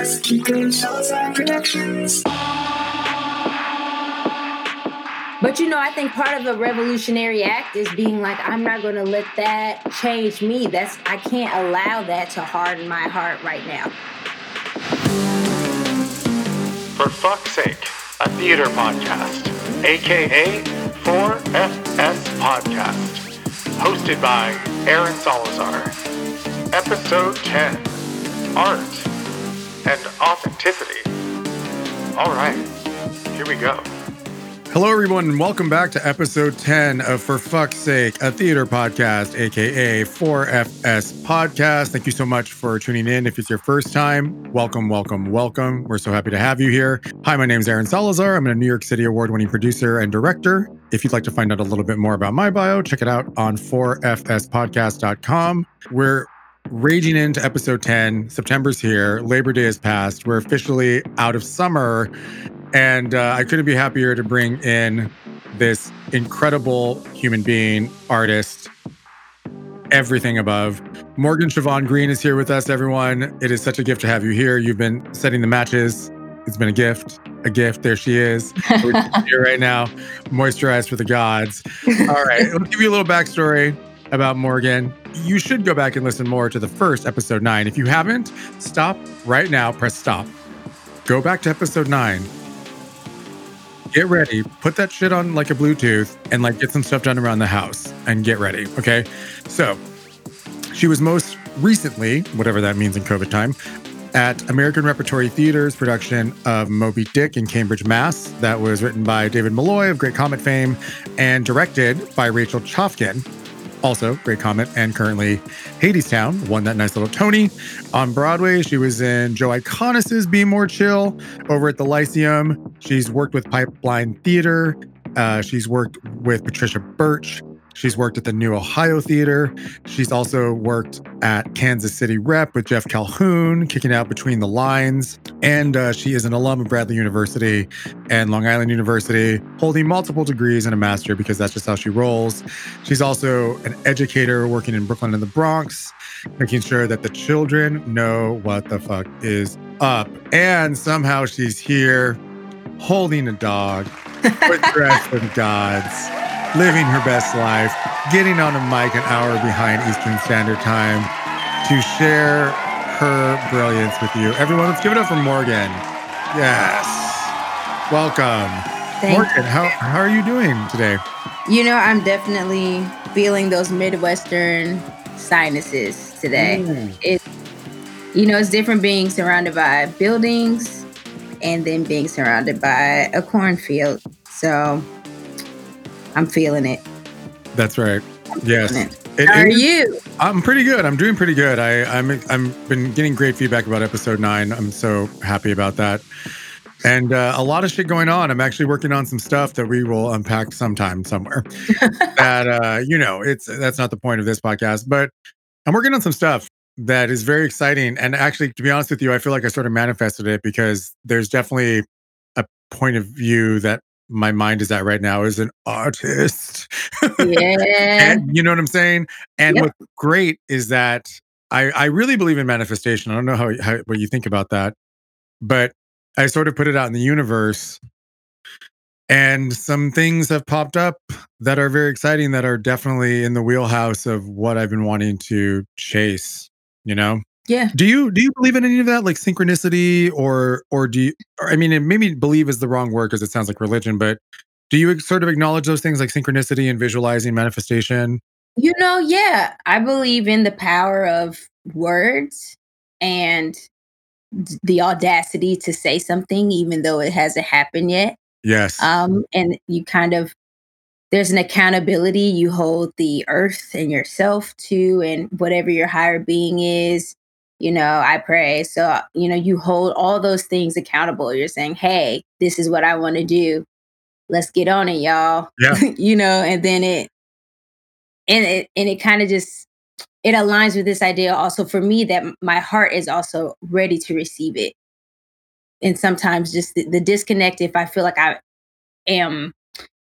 Podcast, Kiko Salazar Productions. But you know, I think part of a revolutionary act is being like, I'm not going to let that change me. That's I can't allow that to harden my heart right now. For fuck's sake, a theater podcast, aka 4FS Podcast, hosted by Aaron Salazar. Episode 10 Art and Authenticity. All right, here we go. Hello, everyone, and welcome back to episode 10 of For Fuck's Sake, a theater podcast, aka 4FS Podcast. Thank you so much for tuning in. If it's your first time, welcome, welcome, welcome. We're so happy to have you here. Hi, my name is Aaron Salazar. I'm a New York City award winning producer and director. If you'd like to find out a little bit more about my bio, check it out on 4fspodcast.com. We're raging into episode 10. September's here. Labor Day has passed. We're officially out of summer. And uh, I couldn't be happier to bring in this incredible human being, artist, everything above. Morgan Siobhan Green is here with us, everyone. It is such a gift to have you here. You've been setting the matches. It's been a gift, a gift. There she is. We're here right now, moisturized for the gods. All right, let's give you a little backstory about Morgan. You should go back and listen more to the first episode nine. If you haven't, stop right now, press stop. Go back to episode nine get ready, put that shit on like a Bluetooth and like get some stuff done around the house and get ready. Okay. So she was most recently, whatever that means in COVID time, at American Repertory Theater's production of Moby Dick in Cambridge, Mass. That was written by David Malloy of Great Comet fame and directed by Rachel Chavkin. Also, Great Comet, and currently Hadestown won that nice little Tony. On Broadway, she was in Joe Iconis's Be More Chill over at the Lyceum. She's worked with Pipeline Theater. Uh, she's worked with Patricia Birch. She's worked at the New Ohio Theater. She's also worked at Kansas City Rep with Jeff Calhoun, kicking out between the lines. And uh, she is an alum of Bradley University and Long Island University, holding multiple degrees and a master because that's just how she rolls. She's also an educator working in Brooklyn and the Bronx, making sure that the children know what the fuck is up. And somehow she's here holding a dog with dress the gods living her best life, getting on a mic an hour behind Eastern Standard Time to share her brilliance with you. Everyone, let's give it up for Morgan. Yes. Welcome. Thank Morgan, how, how are you doing today? You know, I'm definitely feeling those Midwestern sinuses today. Ooh. It, you know, it's different being surrounded by buildings and then being surrounded by a cornfield. So I'm feeling it. That's right. Yes. Feeling it. It- How are you? I'm pretty good. I'm doing pretty good. I, I'm I'm been getting great feedback about episode nine. I'm so happy about that. And uh, a lot of shit going on. I'm actually working on some stuff that we will unpack sometime somewhere. that uh, you know, it's that's not the point of this podcast, but I'm working on some stuff that is very exciting. And actually, to be honest with you, I feel like I sort of manifested it because there's definitely a point of view that my mind is at right now as an artist. Yeah. And you know what I'm saying? And Yep. what's great is that I, I really believe in manifestation. I don't know how, how what you think about that, but I sort of put it out in the universe. And some things have popped up that are very exciting that are definitely in the wheelhouse of what I've been wanting to chase, you know? Yeah. Do you do you believe in any of that like synchronicity or or do you or I mean it maybe believe is the wrong word because it sounds like religion, but do you sort of acknowledge those things like synchronicity and visualizing manifestation? You know, yeah, I believe in the power of words and the audacity to say something, even though it hasn't happened yet. Yes. Um, and you kind of, there's an accountability you hold the earth and yourself to, and whatever your higher being is. You know, I pray. So, you know, you hold all those things accountable. You're saying, hey, this is what I want to do. Let's get on it, y'all. Yeah. you know, and then it, and it, and it kind of just, it aligns with this idea also for me that my heart is also ready to receive it. And sometimes just the, the disconnect, if I feel like I am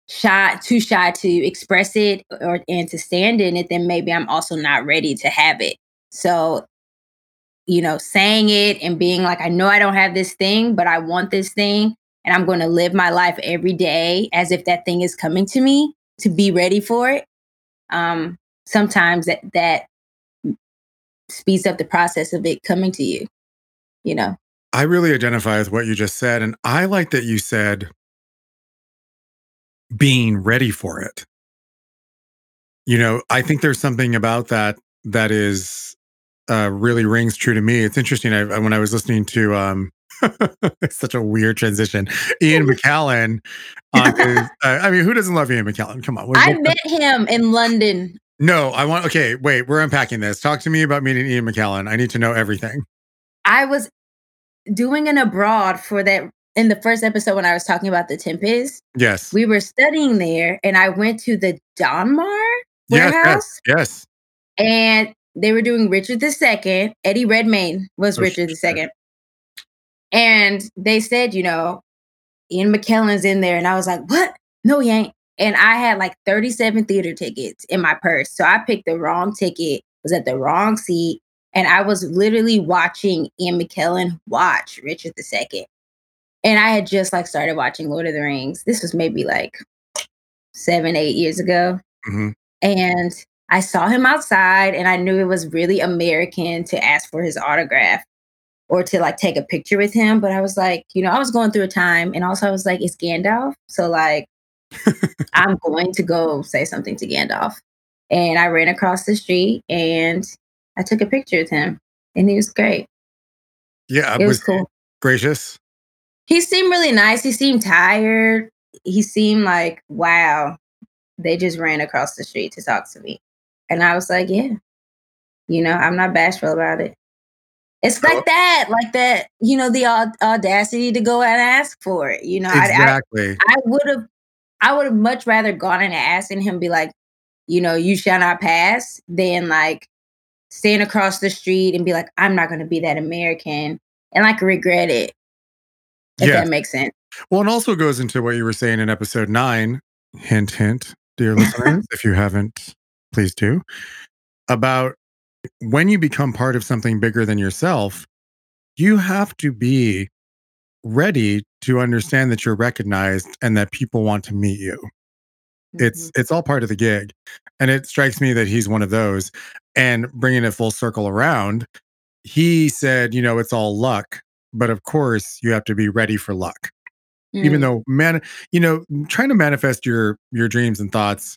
shy, too shy to express it or and to stand in it, then maybe I'm also not ready to have it. So you know, saying it and being like, I know I don't have this thing, but I want this thing. And I'm going to live my life every day as if that thing is coming to me to be ready for it. Um, sometimes that, that speeds up the process of it coming to you, you know? I really identify with what you just said. And I like that you said being ready for it. You know, I think there's something about that that is uh, really rings true to me. It's interesting. I, when I was listening to, um, it's such a weird transition. Ian McKellen. On his, uh, I mean, who doesn't love Ian McKellen? Come on. I met him in London. No, I want. Okay, wait. We're unpacking this. Talk to me about meeting Ian McKellen. I need to know everything. I was doing an abroad for that in the first episode when I was talking about the Tempest. Yes. We were studying there, and I went to the Donmar warehouse. Yes, yes, And they were doing Richard II. Eddie Redmayne was Oh, Richard shit. II. And they said, you know, Ian McKellen's in there. And I was like, what? No, he ain't. And I had like 37 theater tickets in my purse. So I picked the wrong ticket, was at the wrong seat. And I was literally watching Ian McKellen watch Richard II. And I had just like started watching Lord of the Rings. This was maybe like seven, eight years ago. hmm And I saw him outside and I knew it was really American to ask for his autograph or to like take a picture with him. But I was like, you know, I was going through a time and also I was like, it's Gandalf. So like I'm going to go say something to Gandalf. And I ran across the street and I took a picture with him. And he was great. Yeah, It was he cool. Gracious. He seemed really nice. He seemed tired. He seemed like, wow, they just ran across the street to talk to me. And I was like, yeah, you know, I'm not bashful about it. It's like that, like that, you know, the audacity to go and ask for it. You know, I, I, Exactly. I would have, I would have much rather gone and asked and him be like, you know, you shall not pass than like stand across the street and be like, I'm not going to be that American and like regret it. If Yes. that makes sense. Well, it also goes into what you were saying in episode nine. Hint, hint, dear listeners, if you haven't, please do. About when you become part of something bigger than yourself, you have to be ready to understand that you're recognized and that people want to meet you. It's it's all part of the gig, and it strikes me that he's one of those. And bringing it full circle around, he said, you know, it's all luck, but of course you have to be ready for luck Mhm. even though man you know trying to manifest your your dreams and thoughts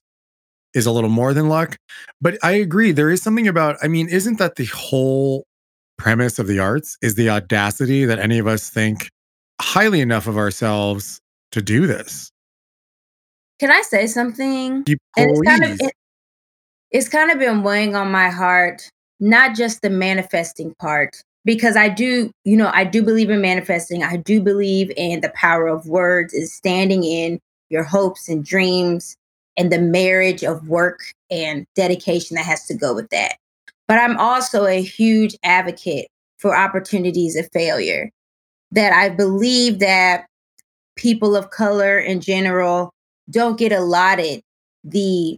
is a little more than luck but i agree there is something about i mean isn't that the whole premise of the arts is the audacity that any of us think highly enough of ourselves to do this Can I say something? And it's kind of it, it's kind of been weighing on my heart, not just the manifesting part, because I do, you know, I do believe in manifesting. I do believe in the power of words is standing in your hopes and dreams and the marriage of work and dedication that has to go with that. But I'm also a huge advocate for opportunities of failure. That I believe that people of color in general don't get allotted the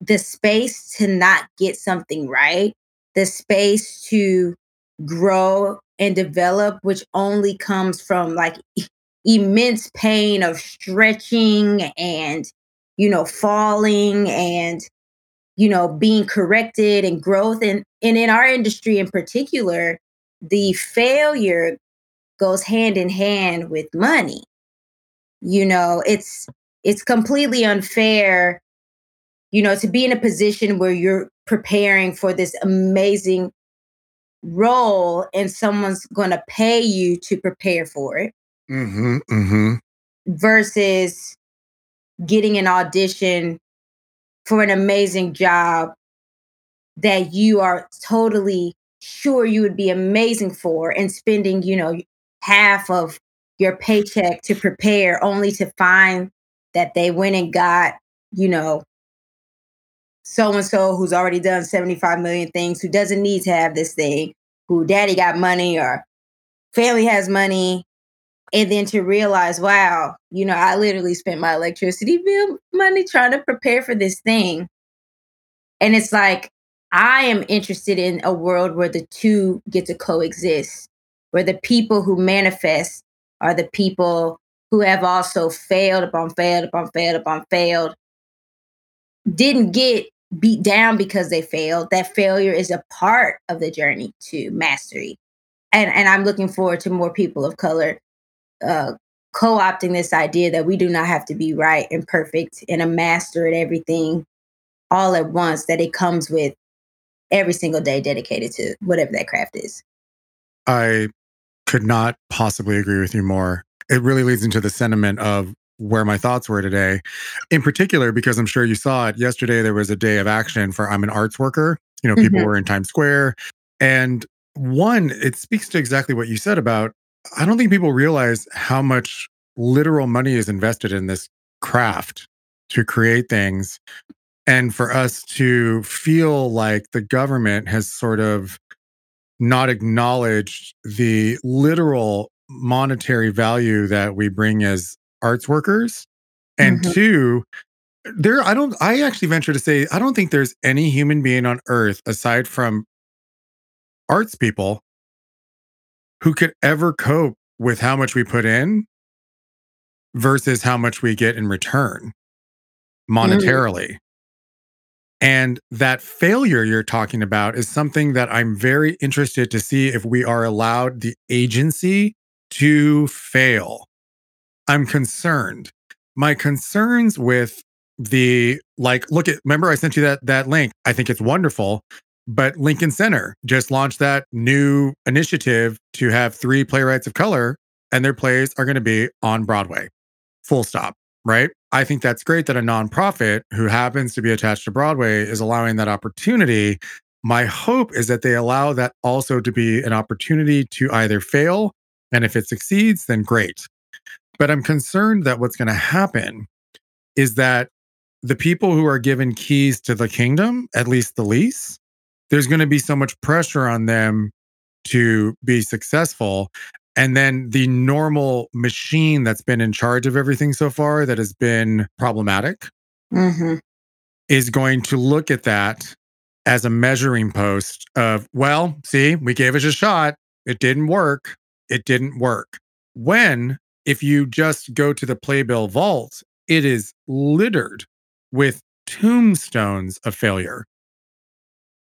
the space to not get something right, the space to grow and develop, which only comes from like immense pain of stretching and, you know, falling and, you know, being corrected and growth. And, and in our industry in particular, the failure goes hand in hand with money. You know, it's it's completely unfair you know, to be in a position where you're preparing for this amazing role and someone's going to pay you to prepare for it Mhm, mhm. versus getting an audition for an amazing job that you are totally sure you would be amazing for and spending, you know, half of your paycheck to prepare only to find that they went and got, you know, so and so who's already done 75 million things, who doesn't need to have this thing, who daddy got money or family has money. And then to realize, wow, you know, I literally spent my electricity bill money trying to prepare for this thing. And it's like, I am interested in a world where the two get to coexist, where the people who manifest are the people who have also failed upon failed upon failed upon failed, didn't get beat down because they failed. That failure is a part of the journey to mastery. And and I'm looking forward to more people of color uh, co-opting this idea that we do not have to be right and perfect and a master at everything all at once that it comes with every single day dedicated to whatever that craft is I could not possibly agree with you more. It really leads into the sentiment of where my thoughts were today. In particular, because I'm sure you saw it yesterday, there was a day of action for I'm an arts worker. You know, people Mhm. were in Times Square. And one, it speaks to exactly what you said about I don't think people realize how much literal money is invested in this craft to create things. And for us to feel like the government has sort of not acknowledged the literal monetary value that we bring as arts workers. And Mhm. two, there, I don't, I actually venture to say, I don't think there's any human being on earth aside from arts people who could ever cope with how much we put in versus how much we get in return mm. monetarily. And that failure you're talking about is something that I'm very interested to see if we are allowed the agency to fail. I'm concerned. My concerns with the like look at remember I sent you that that link. I think it's wonderful, but Lincoln Center just launched that new initiative to have three playwrights of color and their plays are going to be on Broadway. Full stop, right? I think that's great that a nonprofit who happens to be attached to Broadway is allowing that opportunity. My hope is that they allow that also to be an opportunity to either fail, and if it succeeds, then great. But I'm concerned that what's going to happen is that the people who are given keys to the kingdom, at least the lease, there's going to be so much pressure on them to be successful. And then the normal machine that's been in charge of everything so far that has been problematic hmm is going to look at that as a measuring post of, well, see, we gave it a shot. It didn't work. It didn't work. When, if you just go to the Playbill vault, it is littered with tombstones of failure.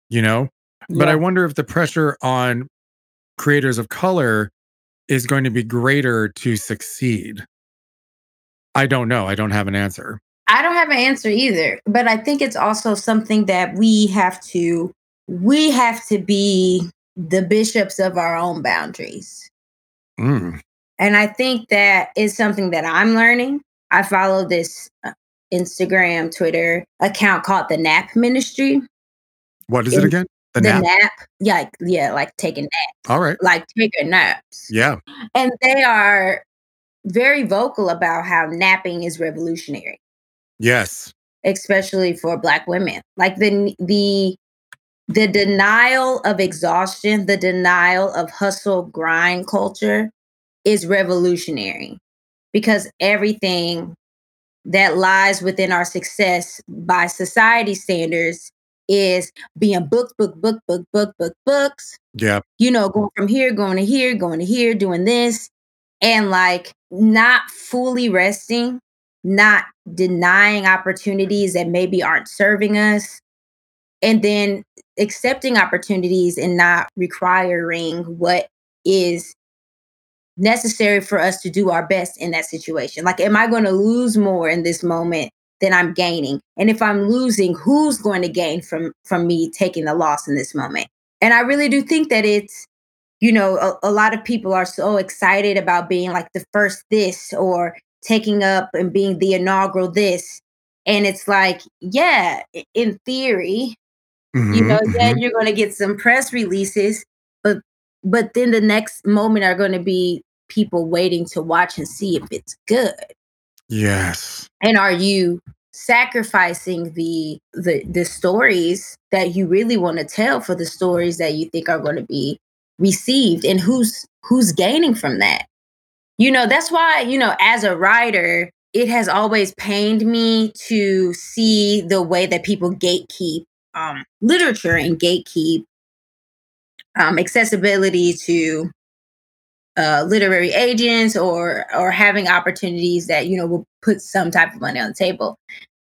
You know, but I wonder if the pressure on creators of color is going to be greater to succeed. I don't know. I don't have an answer. I don't have an answer either, but I think it's also something that we have to we have to be the bishops of our own boundaries. Mm, And I think that is something that I'm learning. I follow this uh, Instagram, Twitter account called the Nap Ministry. What is it In- again? The, The nap. nap, yeah, like- yeah, like taking naps, All right. like taking naps. Yeah. And they are very vocal about how napping is revolutionary. Yes. especially for black women like the the the denial of exhaustion the denial of hustle grind culture is revolutionary because everything that lies within our success by society standards is being booked book book book book book books Yeah. you know, going from here, going to here, going to here, doing this, and like not fully resting, not denying opportunities that maybe aren't serving us, and then accepting opportunities and not requiring what is necessary for us to do our best in that situation. Like, am I going to lose more in this moment than I'm gaining? And if I'm losing, who's going to gain from from me taking the loss in this moment? And I really do think that it's, you know, a, a lot of people are so excited about being like the first this or taking up and being the inaugural this. And it's like, yeah, in theory, you Mhm, know, yeah, mhm. you're going to get some press releases, but but then the next moment are going to be people waiting to watch and see if it's good. Yes. And are you sacrificing the the the stories that you really want to tell for the stories that you think are going to be received and who's who's gaining from that? You know, that's why, you know, as a writer, it has always pained me to see the way that people gatekeep um, literature and gatekeep um, accessibility to uh, literary agents or or having opportunities that you know will put some type of money on the table.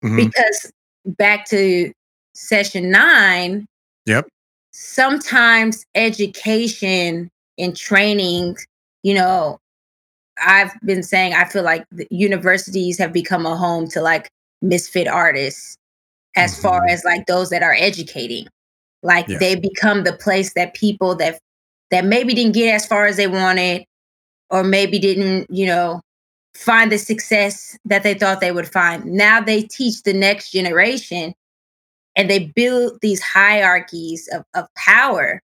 Mhm. Because back to session nine, Yep. sometimes education and training, you know, I've been saying I feel like the universities have become a home to like misfit artists as far Mhm. as like those that are educating. Like Yes. they become the place that people that that maybe didn't get as far as they wanted or maybe didn't, you know, find the success that they thought they would find. Now they teach the next generation and they build these hierarchies of, of power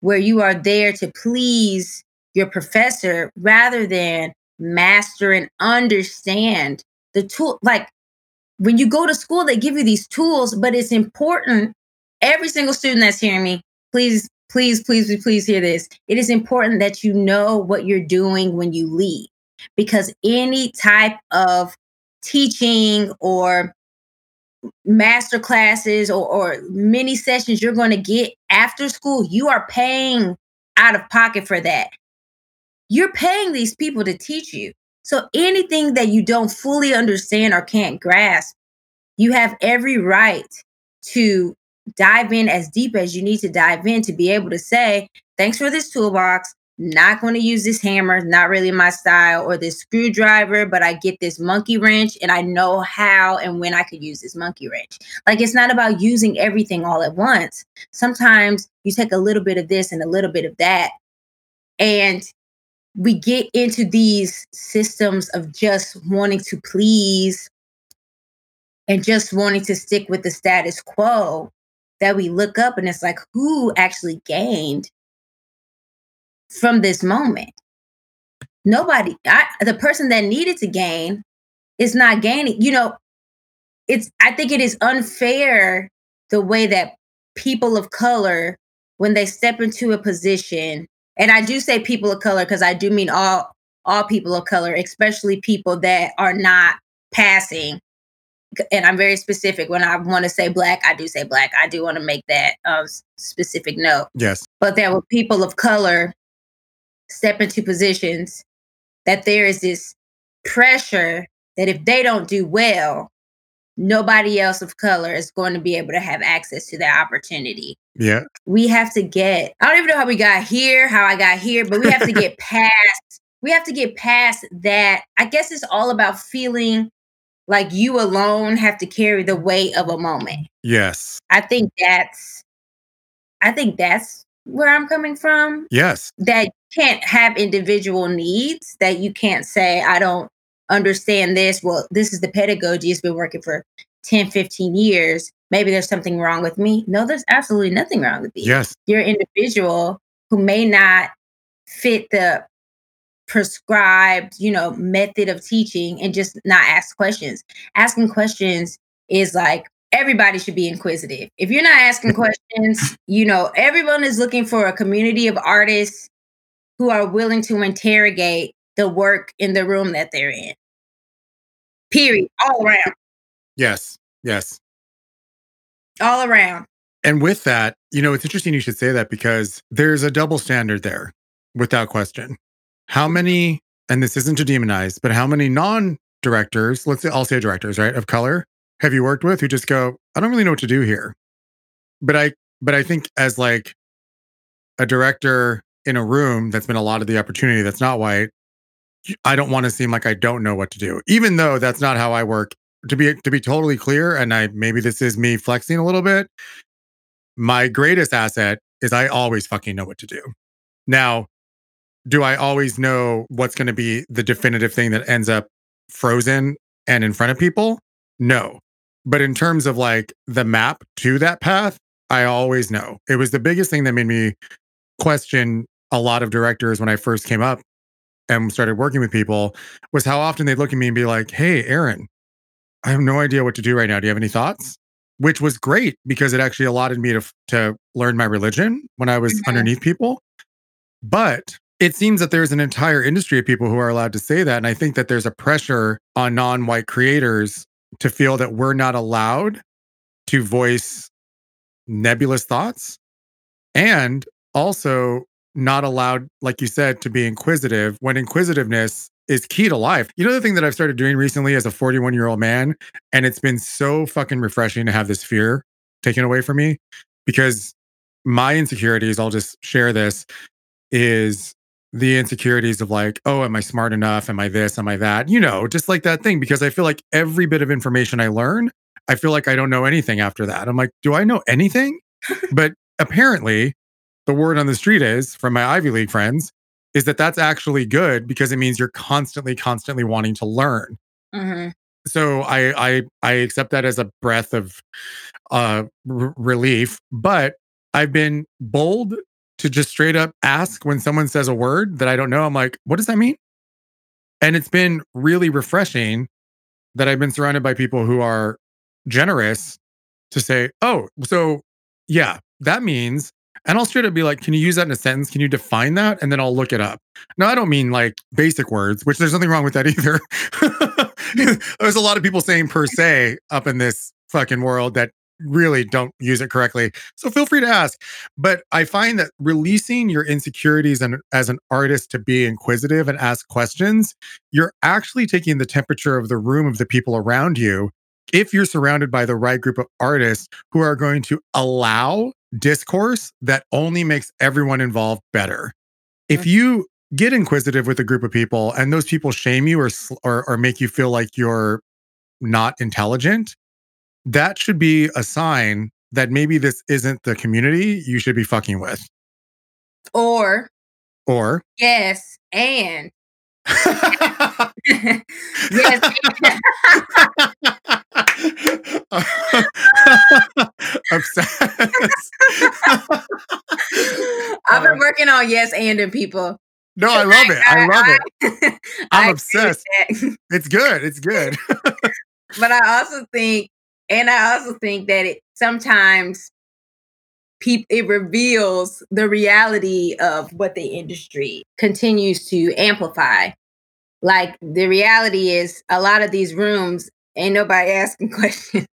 where you are there to please your professor rather than master and understand the tool. Like when you go to school, they give you these tools, but it's important. Every single student that's hearing me, please, please, please, please hear this. It is important that you know what you're doing when you leave because any type of teaching or master classes or, or mini sessions you're going to get after school, you are paying out of pocket for that. You're paying these people to teach you. So anything that you don't fully understand or can't grasp, you have every right to dive in as deep as you need to dive in to be able to say, thanks for this toolbox. Not going to use this hammer, not really my style, or this screwdriver, but I get this monkey wrench and I know how and when I could use this monkey wrench. Like it's not about using everything all at once. Sometimes you take a little bit of this and a little bit of that. And we get into these systems of just wanting to please and just wanting to stick with the status quo that we look up and it's like who actually gained from this moment? Nobody I, the person that needed to gain is not gaining you know it's i think it is unfair the way that people of color when they step into a position and i do say people of color because i do mean all all people of color especially people that are not passing and i'm very specific. When i want to say black i do say black. I do want to make that um, s- specific note. Yes. but there were people of color step into positions that there is this pressure that if they don't do well nobody else of color is going to be able to have access to that opportunity. Yeah. we have to get i don't even know how we got here how i got here but we have to get past we have to get past that. I guess it's all about feeling like you alone have to carry the weight of a moment. Yes. i think that's i think that's where i'm coming from. Yes. that you can't have individual needs that you can't say i don't understand this. Well this is the pedagogy. It's been working for 10 15 years. Maybe there's something wrong with me. No there's absolutely nothing wrong with you. Yes. you're an individual who may not fit the prescribed you know method of teaching and just not ask questions asking questions is like everybody should be inquisitive if you're not asking questions you know everyone is looking for a community of artists who are willing to interrogate the work in the room that they're in period all around Yes. Yes. all around And with that, you know, it's interesting you should say that because there's a double standard there without question. How many, and this isn't to demonize, but how many non directors, let's say, I'll say directors, right, of color have you worked with who just go, I don't really know what to do here. But I, but I think as like a director in a room that's been a lot of the opportunity that's not white, I don't want to seem like I don't know what to do, even though that's not how I work. To be to be totally clear, and I maybe this is me flexing a little bit my greatest asset is I always fucking know what to do. Now, do I always know what's going to be the definitive thing that ends up frozen and in front of people? No. But in terms of like the map to that path, I always know. It was the biggest thing that made me question a lot of directors when I first came up and started working with people was how often they'd look at me and be like, Hey, Aaron, I have no idea what to do right now. Do you have any thoughts? Which was great because it actually allotted me to to learn my religion when I was Mhm. underneath people. But it seems that there's an entire industry of people who are allowed to say that. And I think that there's a pressure on non white creators to feel that we're not allowed to voice nebulous thoughts and also not allowed, like you said, to be inquisitive when inquisitiveness is key to life. You know, the thing that I've started doing recently as a 41 year old man, and it's been so fucking refreshing to have this fear taken away from me because my insecurities, I'll just share this, is the insecurities of like, oh, am I smart enough? Am I this? Am I that? You know, just like that thing, because I feel like every bit of information I learn, I feel like I don't know anything after that. I'm like, do I know anything? but apparently, the word on the street is from my Ivy League friends is that that's actually good because it means you're constantly, constantly wanting to learn. Mhm. So I I I accept that as a breath of uh r- relief, but I've been bold to just straight up ask when someone says a word that I don't know. I'm like, what does that mean? And it's been really refreshing that I've been surrounded by people who are generous to say, oh, so yeah, that means, and I'll straight up be like, can you use that in a sentence? Can you define that? And then I'll look it up. No, I don't mean like basic words, which there's nothing wrong with that either. there's a lot of people saying per se up in this fucking world that really don't use it correctly. So feel free to ask. But I find that releasing your insecurities and as an artist to be inquisitive and ask questions, you're actually taking the temperature of the room of the people around you. If you're surrounded by the right group of artists who are going to allow discourse that only makes everyone involved better. If mm-hmm. you get inquisitive with a group of people and those people shame you or or, or make you feel like you're not intelligent, that should be a sign that maybe this isn't the community you should be fucking with. Or Or yes, and yes, obsessed. I've been uh. working on yes and in people. no, I love it. I love it. I'm obsessed. It's good. It's good. but I also think, and I also think that it sometimes peop it reveals the reality of what the industry continues to amplify. Like the reality is, a lot of these rooms ain't nobody asking questions.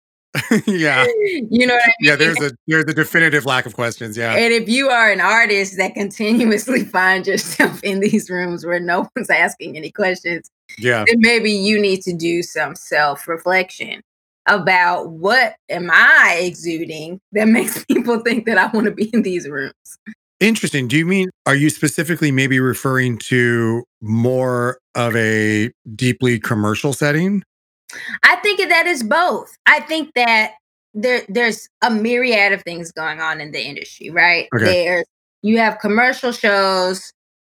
yeah. you know what I mean? Yeah, there's a there's a definitive lack of questions. Yeah. And if you are an artist that continuously finds yourself in these rooms where no one's asking any questions, Yeah. then maybe you need to do some self reflection about what am I exuding that makes people think that I want to be in these rooms. Interesting. Do you mean are you specifically maybe referring to more of a deeply commercial setting? I think that is both. I think that there there's a myriad of things going on in the industry, right? Okay. There's you have commercial shows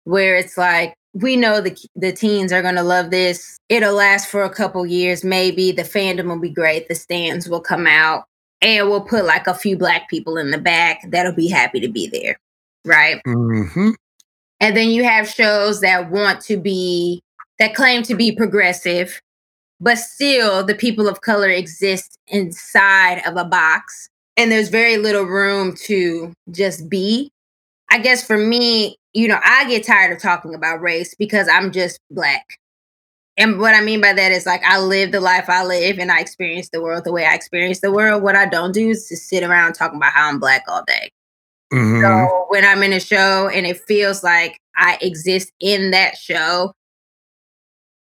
where it's like we know the the teens are going to love this. It'll last for a couple years maybe. The fandom will be great. The stands will come out and we'll put like a few black people in the back that'll be happy to be there, right? hmm And then you have shows that want to be, that claim to be progressive, but still the people of color exist inside of a box. And there's very little room to just be. I guess for me, you know, I get tired of talking about race because I'm just black. And what I mean by that is like I live the life I live and I experience the world the way I experience the world. What I don't do is to sit around talking about how I'm black all day. hmm So when I'm in a show and it feels like I exist in that show,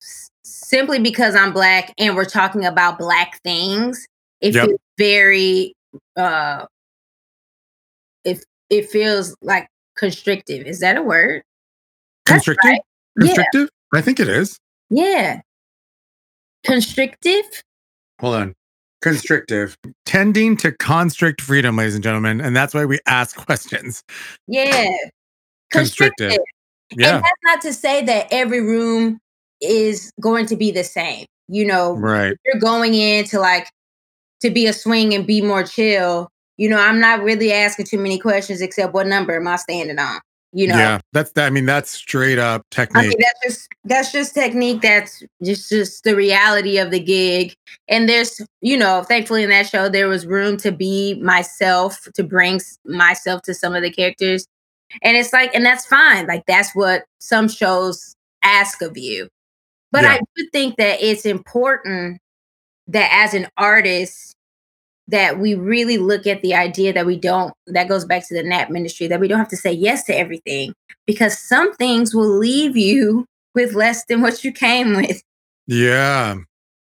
s- simply because I'm black and we're talking about black things, it Yep. feels very uh it it feels like constrictive. Is that a word? Constrictive? right. Yeah. Constrictive? I think it is. Yeah. Constrictive? Hold on. Constrictive. Tending to constrict freedom, ladies and gentlemen. And that's why we ask questions. Yeah. Constrictive. Yeah. And that's not to say that every room is going to be the same. You know, Right. you're going in to like to be a swing and be more chill, you know, I'm not really asking too many questions except what number am I standing on? You know, Yeah. That's that. I mean, that's straight up I technique. mean that's just that's just technique. That's just just the reality of the gig. And there's, you know, thankfully in that show there was room to be myself, to bring myself to some of the characters. And it's like, and that's fine. Like that's what some shows ask of you. But Yeah. I do think that it's important that as an artist, that we really look at the idea that we don't, that goes back to the NAP ministry, that we don't have to say yes to everything because some things will leave you with less than what you came with. Yeah.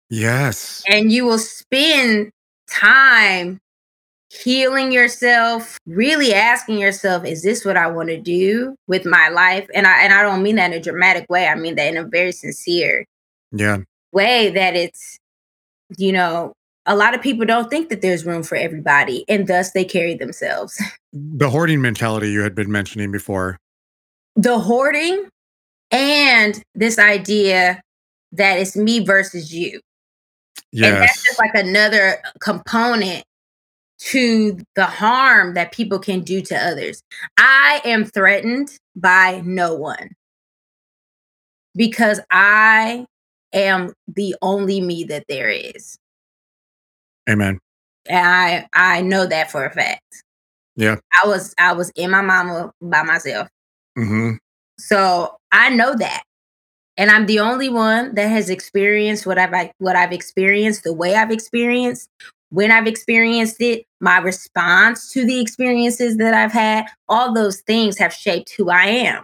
Yes. And you will spend time healing yourself, really asking yourself, is this what I want to do with my life? And I and I don't mean that in a dramatic way. I mean that in a very sincere Yeah. way that it's, you know, a lot of people don't think that there's room for everybody and thus they carry themselves. The hoarding mentality you had been mentioning before. The hoarding and this idea that it's me versus you. And that's just like another component to the harm that people can do to others. I am threatened by no one because I am the only me that there is. Amen. And I I know that for a fact. Yeah. I was I was in my mama by myself. hmm So I know that. And I'm the only one that has experienced what I've what I've experienced, the way I've experienced, when I've experienced it, my response to the experiences that I've had, all those things have shaped who I am.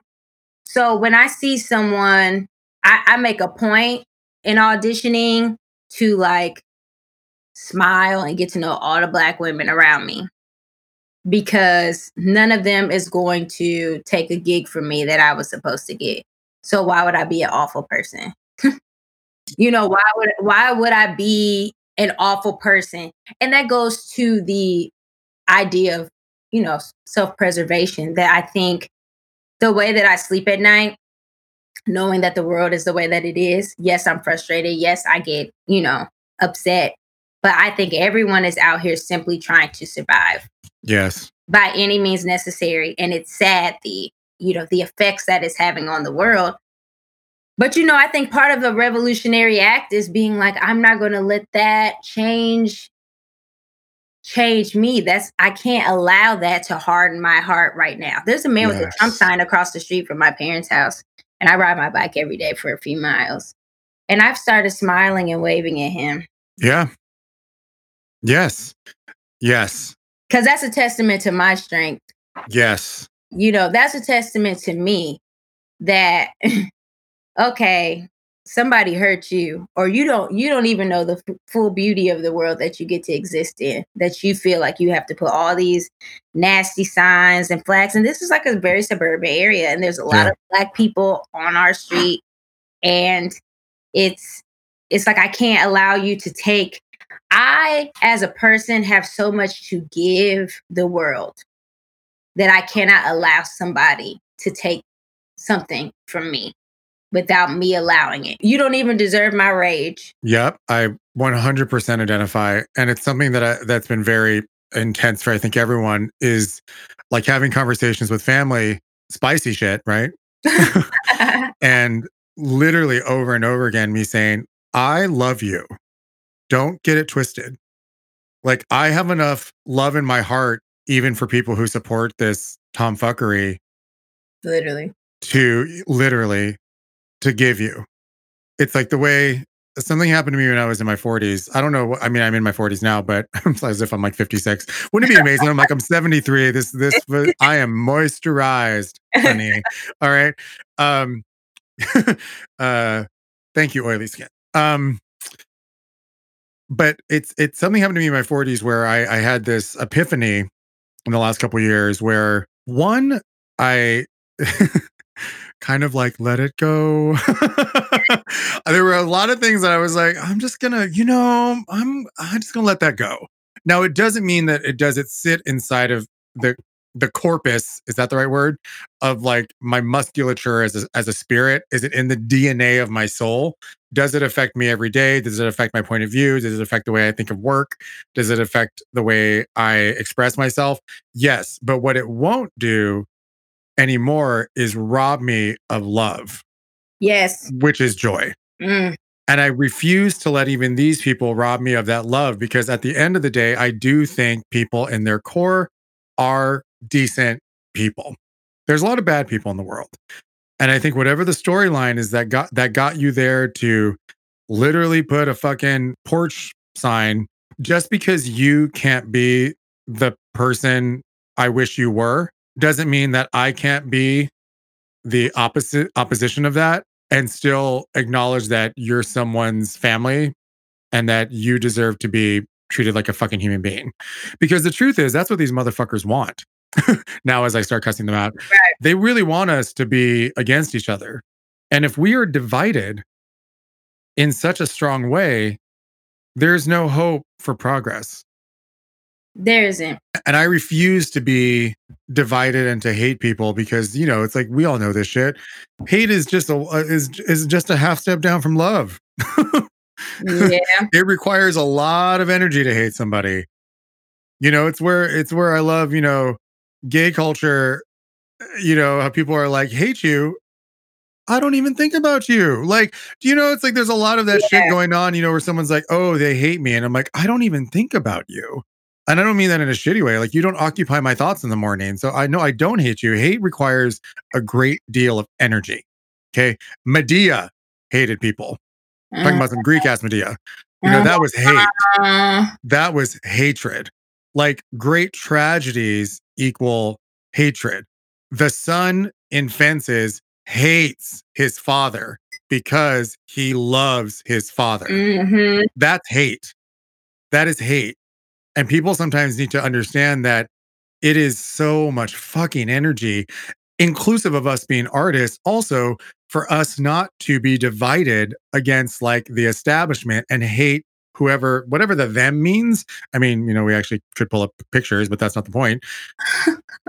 So when I see someone, I, I make a point in auditioning to like smile and get to know all the black women around me because none of them is going to take a gig from me that I was supposed to get. So why would I be an awful person? you know, why would why would I be an awful person? And that goes to the idea of, you know, self-preservation that I think the way that I sleep at night, knowing that the world is the way that it is, yes, I'm frustrated. Yes, I get, you know, upset. But I think everyone is out here simply trying to survive. Yes. by any means necessary. And it's sad the you know the effects that it's having on the world. But you know i think part of a revolutionary act is being like i'm not going to let that change change me. That's i can't allow that to harden my heart right now. There's a man with a trump sign across the street from my parents house and i ride my bike every day for a few miles. And i've started smiling and waving at him. Yeah. Yes. Yes. because that's a testament to my strength Yes. you know that's a testament to me that okay somebody hurt you or you don't you don't even know the f- full beauty of the world that you get to exist in that you feel like you have to put all these nasty signs and flags and this is like a very suburban area and there's a lot Yeah. of black people on our street and it's it's like i can't allow you to take i as a person have so much to give the world that I cannot allow somebody to take something from me without me allowing it. You don't even deserve my rage. Yep. I 100% identify. And it's something that I, that's been very intense for I think everyone is like having conversations with family, spicy shit, right? and literally over and over again, me saying, I love you. Don't get it twisted. Like, I have enough love in my heart, even for people who support this tomfuckery, Literally. to literally to give you. It's like the way something happened to me when I was in my 40s. I don't know. what- I mean, I'm in my 40s now, but it's as if I'm like 56. Wouldn't it be amazing? I'm like, I'm 73. This, this, I am moisturized, honey. All right. Um, uh, thank you, oily skin. Um, but it's it's something happened to me in my 40s where I, I had this epiphany in the last couple years where one I kind of like let it go. there were a lot of things that I was like, I'm just gonna, you know, I'm I'm just gonna let that go. Now it doesn't mean that it does it sit inside of the the corpus, is that the right word? Of like my musculature as a, as a spirit? Is it in the DNA of my soul? Does it affect me every day? Does it affect my point of view? Does it affect the way I think of work? Does it affect the way I express myself? Yes. But what it won't do anymore is rob me of love, yes. which is joy. Mm. And I refuse to let even these people rob me of that love because at the end of the day, I do think people in their core are decent people. There's a lot of bad people in the world. And I think whatever the storyline is that got that got you there to literally put a fucking porch sign just because you can't be the person I wish you were doesn't mean that I can't be the opposite opposition of that and still acknowledge that you're someone's family and that you deserve to be treated like a fucking human being. Because the truth is that's what these motherfuckers want. now as I start cussing them out, Right. they really want us to be against each other. And if we are divided in such a strong way, there's no hope for progress. There isn't. And I refuse to be divided and to hate people because you know it's like we all know this shit. Hate is just a uh, is is just a half step down from love. Yeah. it requires a lot of energy to hate somebody. You know, it's where it's where I love, you know, gay culture, you know, how people are like, hate you. I don't even think about you. Like, do you know, it's like there's a lot of that shit going on, you know, where someone's like, oh, they hate me. And I'm like, I don't even think about you. And I don't mean that in a shitty way. Like, you don't occupy my thoughts in the morning. So I know I don't hate you. Hate requires a great deal of energy. Okay. Medea hated people. Talking about some Greek ass Medea. You know, that was hate Uh, that was hatred. Like great tragedies equal hatred. The son in Fences hates his father because he loves his father. mhm. That's hate. That is hate. And people sometimes need to understand that it is so much fucking energy, inclusive of us being artists, also for us not to be divided against like the establishment and hate whoever, whatever the them means. I mean, you know, we actually could pull up pictures, but that's not the point.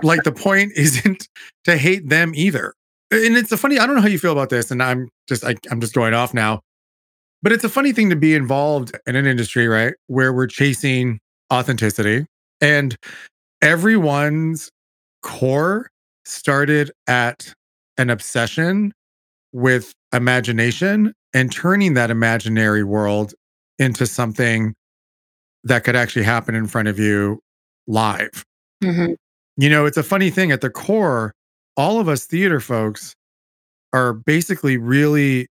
like the point isn't to hate them either. And it's a funny, I don't know how you feel about this, and I'm just I, I'm just going off now. But it's a funny thing to be involved in an industry, right? Where we're chasing authenticity and everyone's core started at an obsession with imagination and turning that imaginary world into something that could actually happen in front of you live. Mhm. You know, it's a funny thing at the core, all of us theater folks are basically really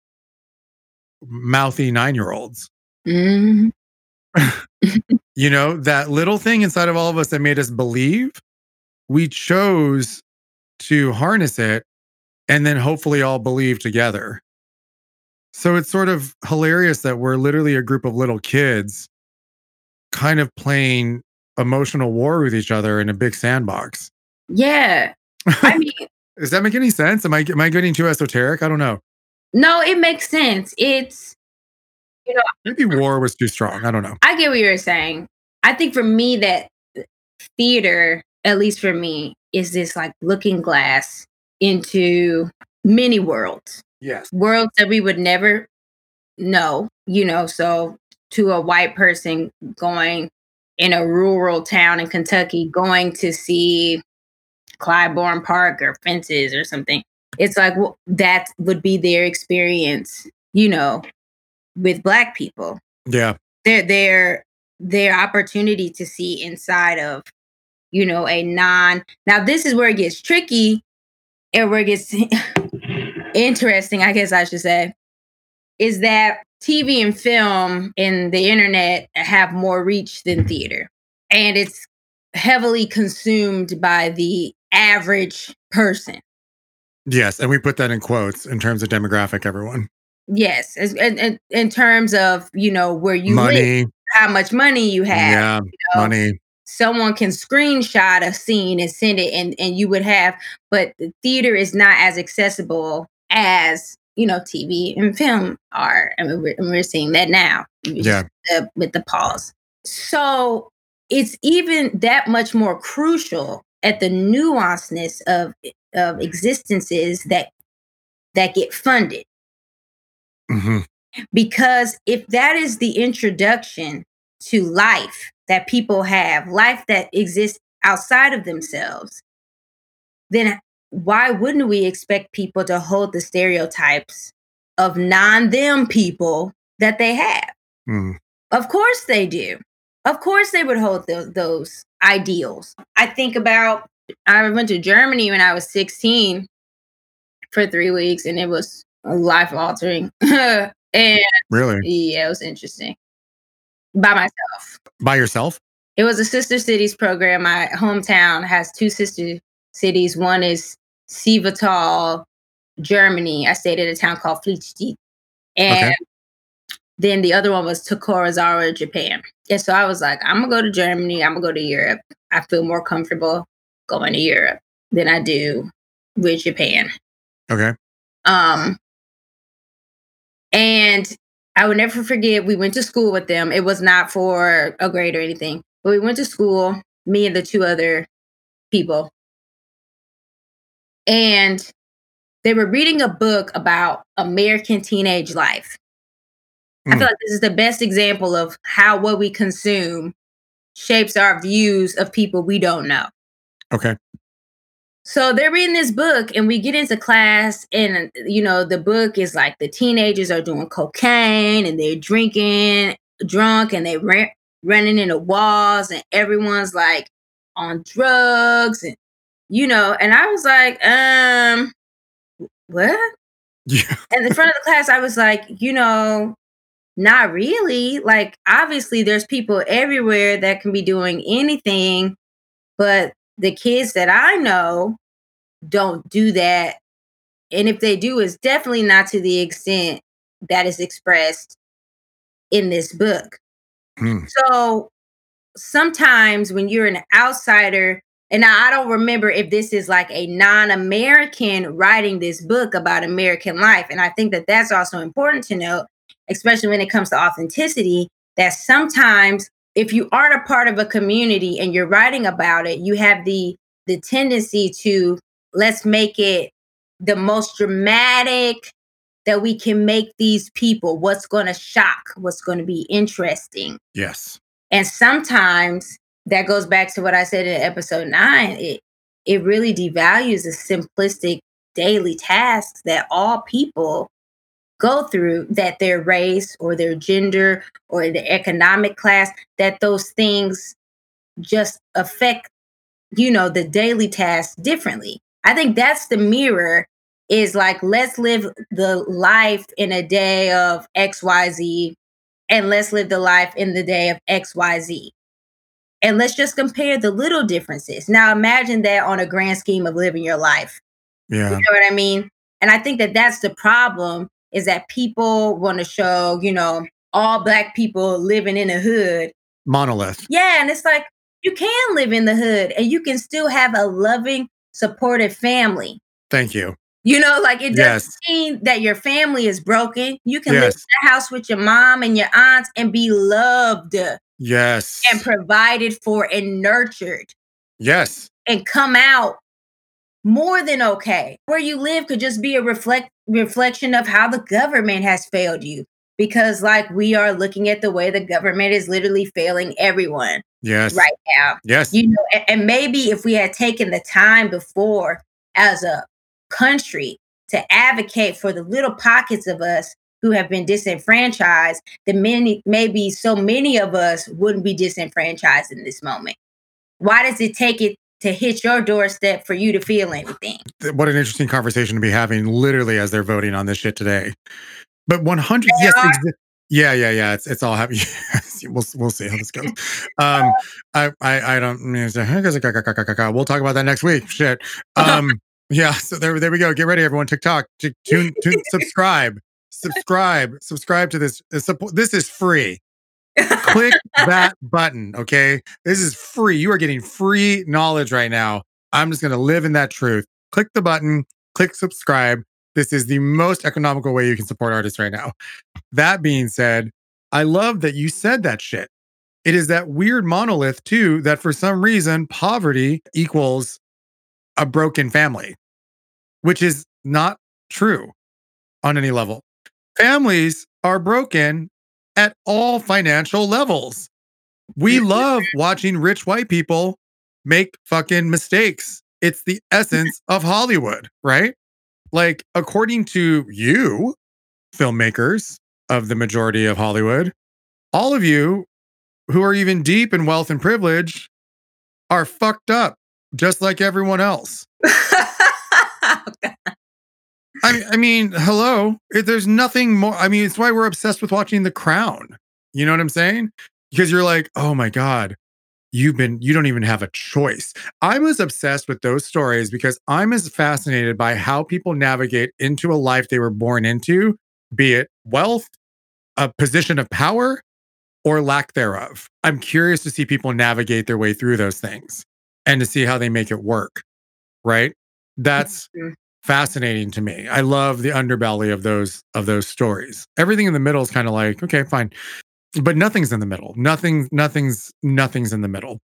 mouthy nine year olds. Mhm. You know, that little thing inside of all of us that made us believe, we chose to harness it and then hopefully all believe together. So it's sort of hilarious that we're literally a group of little kids kind of playing emotional war with each other in a big sandbox. Yeah. I mean, Does that make any sense? Am I am I getting too esoteric? I don't know. no, it makes sense. It's you know, Maybe war was too strong. I don't know. I get what you're saying. I think for me that theater, at least for me, is this like looking glass into many worlds. Yes. Worlds that we would never know, you know, so to a white person going in a rural town in Kentucky going to see Clybourne Park or fences or something. It's like well, that would be their experience, you know, with black people Yeah. their their their opportunity to see inside of you know a non now this is where it gets tricky and where it gets interesting i guess i should say is that tv and film and the internet have more reach than theater and it's heavily consumed by the average person Yes. And we put that in quotes in terms of demographic, everyone. yes as, in, in, terms of you know where you live Money. how much money you have Yeah. know, Money. someone can screenshot a scene and send it and and you would have but the theater is not as accessible as you know tv and film are I mean, we're, and we're seeing that now Yeah. the, with the pause. So it's even that much more crucial at the nuanceness of of existences that that get funded. Hmm because if that is the introduction to life that people have, life that exists outside of themselves, then why wouldn't we expect people to hold the stereotypes of non them people that they have? Mm. Of course they do. Of course they would hold tho- those ideals. I think about, I went to Germany when I was 16 for three weeks and it was life altering. and Really? yeah, it was interesting. by myself. By yourself? It was a sister cities program. My hometown has two sister cities. One is Seevetal, Germany. I stayed at a town called Flichti. And Okay. then the other one was Tokorozawa, Japan. And so I was like, I'm gonna go to Germany, I'm gonna go to Europe. I feel more comfortable going to Europe than I do with Japan. Okay. Um, and I would never forget, we went to school with them. It was not for a grade or anything, but we went to school, me and the two other people. And they were reading a book about American teenage life. I Mm. feel like this is the best example of how what we consume shapes our views of people we don't know. Okay. So they're reading this book, and we get into class, and you know, the book is like the teenagers are doing cocaine and they're drinking, drunk, and they ran, running into walls, and everyone's like on drugs, and you know, and I was like, um, what? Yeah. And in front of the class, I was like, you know, not really. Like, obviously, there's people everywhere that can be doing anything, but the kids that I know don't do that. And if they do, it's definitely not to the extent that is expressed in this book. Hmm. So sometimes when you're an outsider, and now I don't remember if this is like a non American writing this book about American life. And I think that that's also important to note, especially when it comes to authenticity, that sometimes if you aren't a part of a community and you're writing about it, you have the the tendency to let's make it the most dramatic that we can make these people what's going to shock what's going to be interesting Yes. and sometimes that goes back to what I said in episode nine. It it really devalues the simplistic daily tasks that all people go through, that their race or their gender or their economic class, that those things just affect, you know, the daily tasks differently. I think that's the mirror is like, let's live the life in a day of XYZ and let's live the life in the day of XYZ. And let's just compare the little differences. Now imagine that on a grand scheme of living your life. Yeah. You know what I mean? And I think that that's the problem is that people want to show, you know, all black people living in a hood. Monolith. Yeah, and it's like you can live in the hood and you can still have a loving, supportive family. Thank you. You know, like it doesn't Yes. mean that your family is broken. You can live in the house with your mom and your aunts and be loved Yes. and provided for and nurtured yes. and come out more than okay. Where you live could just be a reflect reflection of how the government has failed you. Because like we are looking at the way the government is literally failing everyone Yes. right now. Yes. You know, a- and maybe if we had taken the time before as a country to advocate for the little pockets of us who have been disenfranchised, then many maybe so many of us wouldn't be disenfranchised in this moment. Why does it take it to hit your doorstep for you to feel anything? What an interesting conversation to be having literally as they're voting on this shit today. But 100 They yes exa- yeah yeah yeah it's it's all happening we'll we'll see how this goes um i i i don't mean, we'll talk about that next week shit um yeah so there there we go get ready everyone tiktok tune tune subscribe subscribe subscribe to this uh, support this is free. Click that button okay? This is free. You are getting free knowledge right now. I'm just going to live in that truth. Click the button click subscribe. This is the most economical way you can support artists right now. That being said i love that you said that shit. It is that weird monolith too that for some reason poverty equals a broken family which is not true on any level families are broken at all financial levels. We love watching rich white people make fucking mistakes. It's the essence of Hollywood, right? Like, according to you, filmmakers of the majority of Hollywood, all of you who are even deep in wealth and privilege are fucked up, just like everyone else. I, I mean, hello. There's nothing more. I mean, it's why we're obsessed with watching The Crown. You know what I'm saying? because you're like, oh my God, you've been, you don't even have a choice. I'm as obsessed with those stories because I'm as fascinated by how people navigate into a life they were born into, be it wealth, a position of power, or lack thereof. I'm curious to see people navigate their way through those things and to see how they make it work. Right. That's. Fascinating to me. I love the underbelly of those of those stories. Everything in the middle is kind of like, okay, fine. But nothing's in the middle. Nothing, nothing's, nothing's in the middle.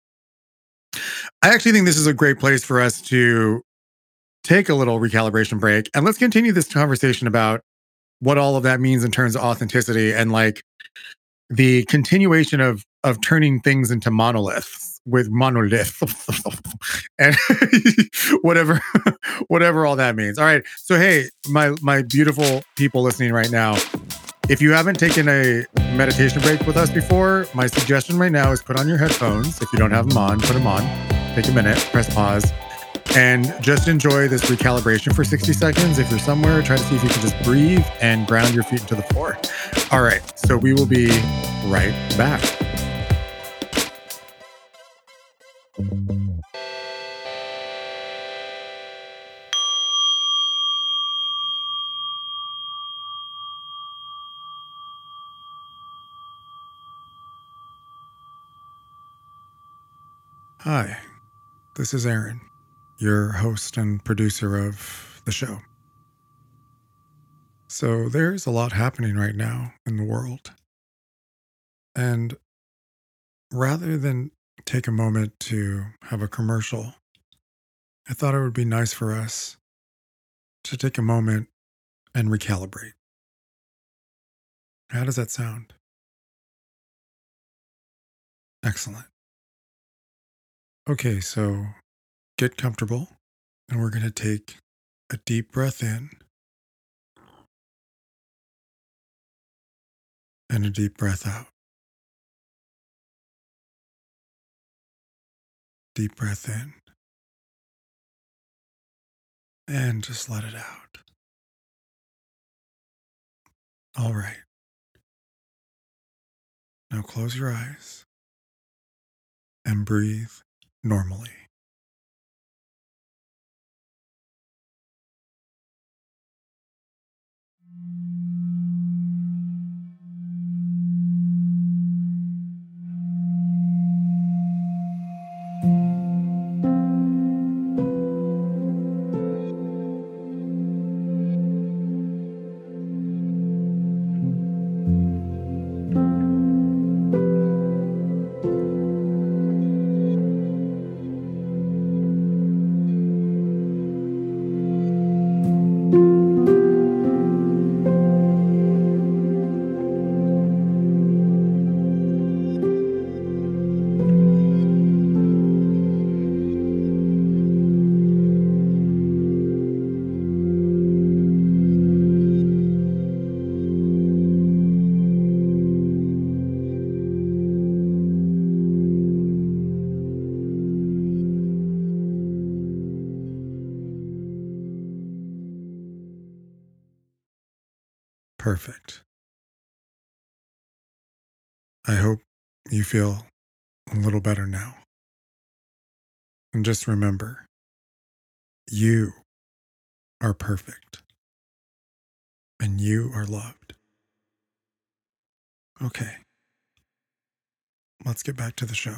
I actually think this is a great place for us to take a little recalibration break and let's continue this conversation about what all of that means in terms of authenticity and like the continuation of of turning things into monoliths with monolith and whatever whatever all that means. All right so hey my my beautiful people listening right now if you haven't taken a meditation break with us before my suggestion right now is put on your headphones. If you don't have them on put them on. Take a minute press pause and just enjoy this recalibration for 60 seconds. If you're somewhere, try to see if you can just breathe and ground your feet into the floor. All right, so we will be right back. Hi, this is Aaron, your host and producer of the show. So, there's a lot happening right now in the world. And rather than take a moment to have a commercial, I thought it would be nice for us to take a moment and recalibrate. How does that sound? Excellent. Okay, so get comfortable, and we're going to take a deep breath in and a deep breath out. Deep breath in and just let it out. All right. Now close your eyes and breathe normally. Feel a little better now. And just remember, you are perfect and you are loved. Okay. Let's get back to the show.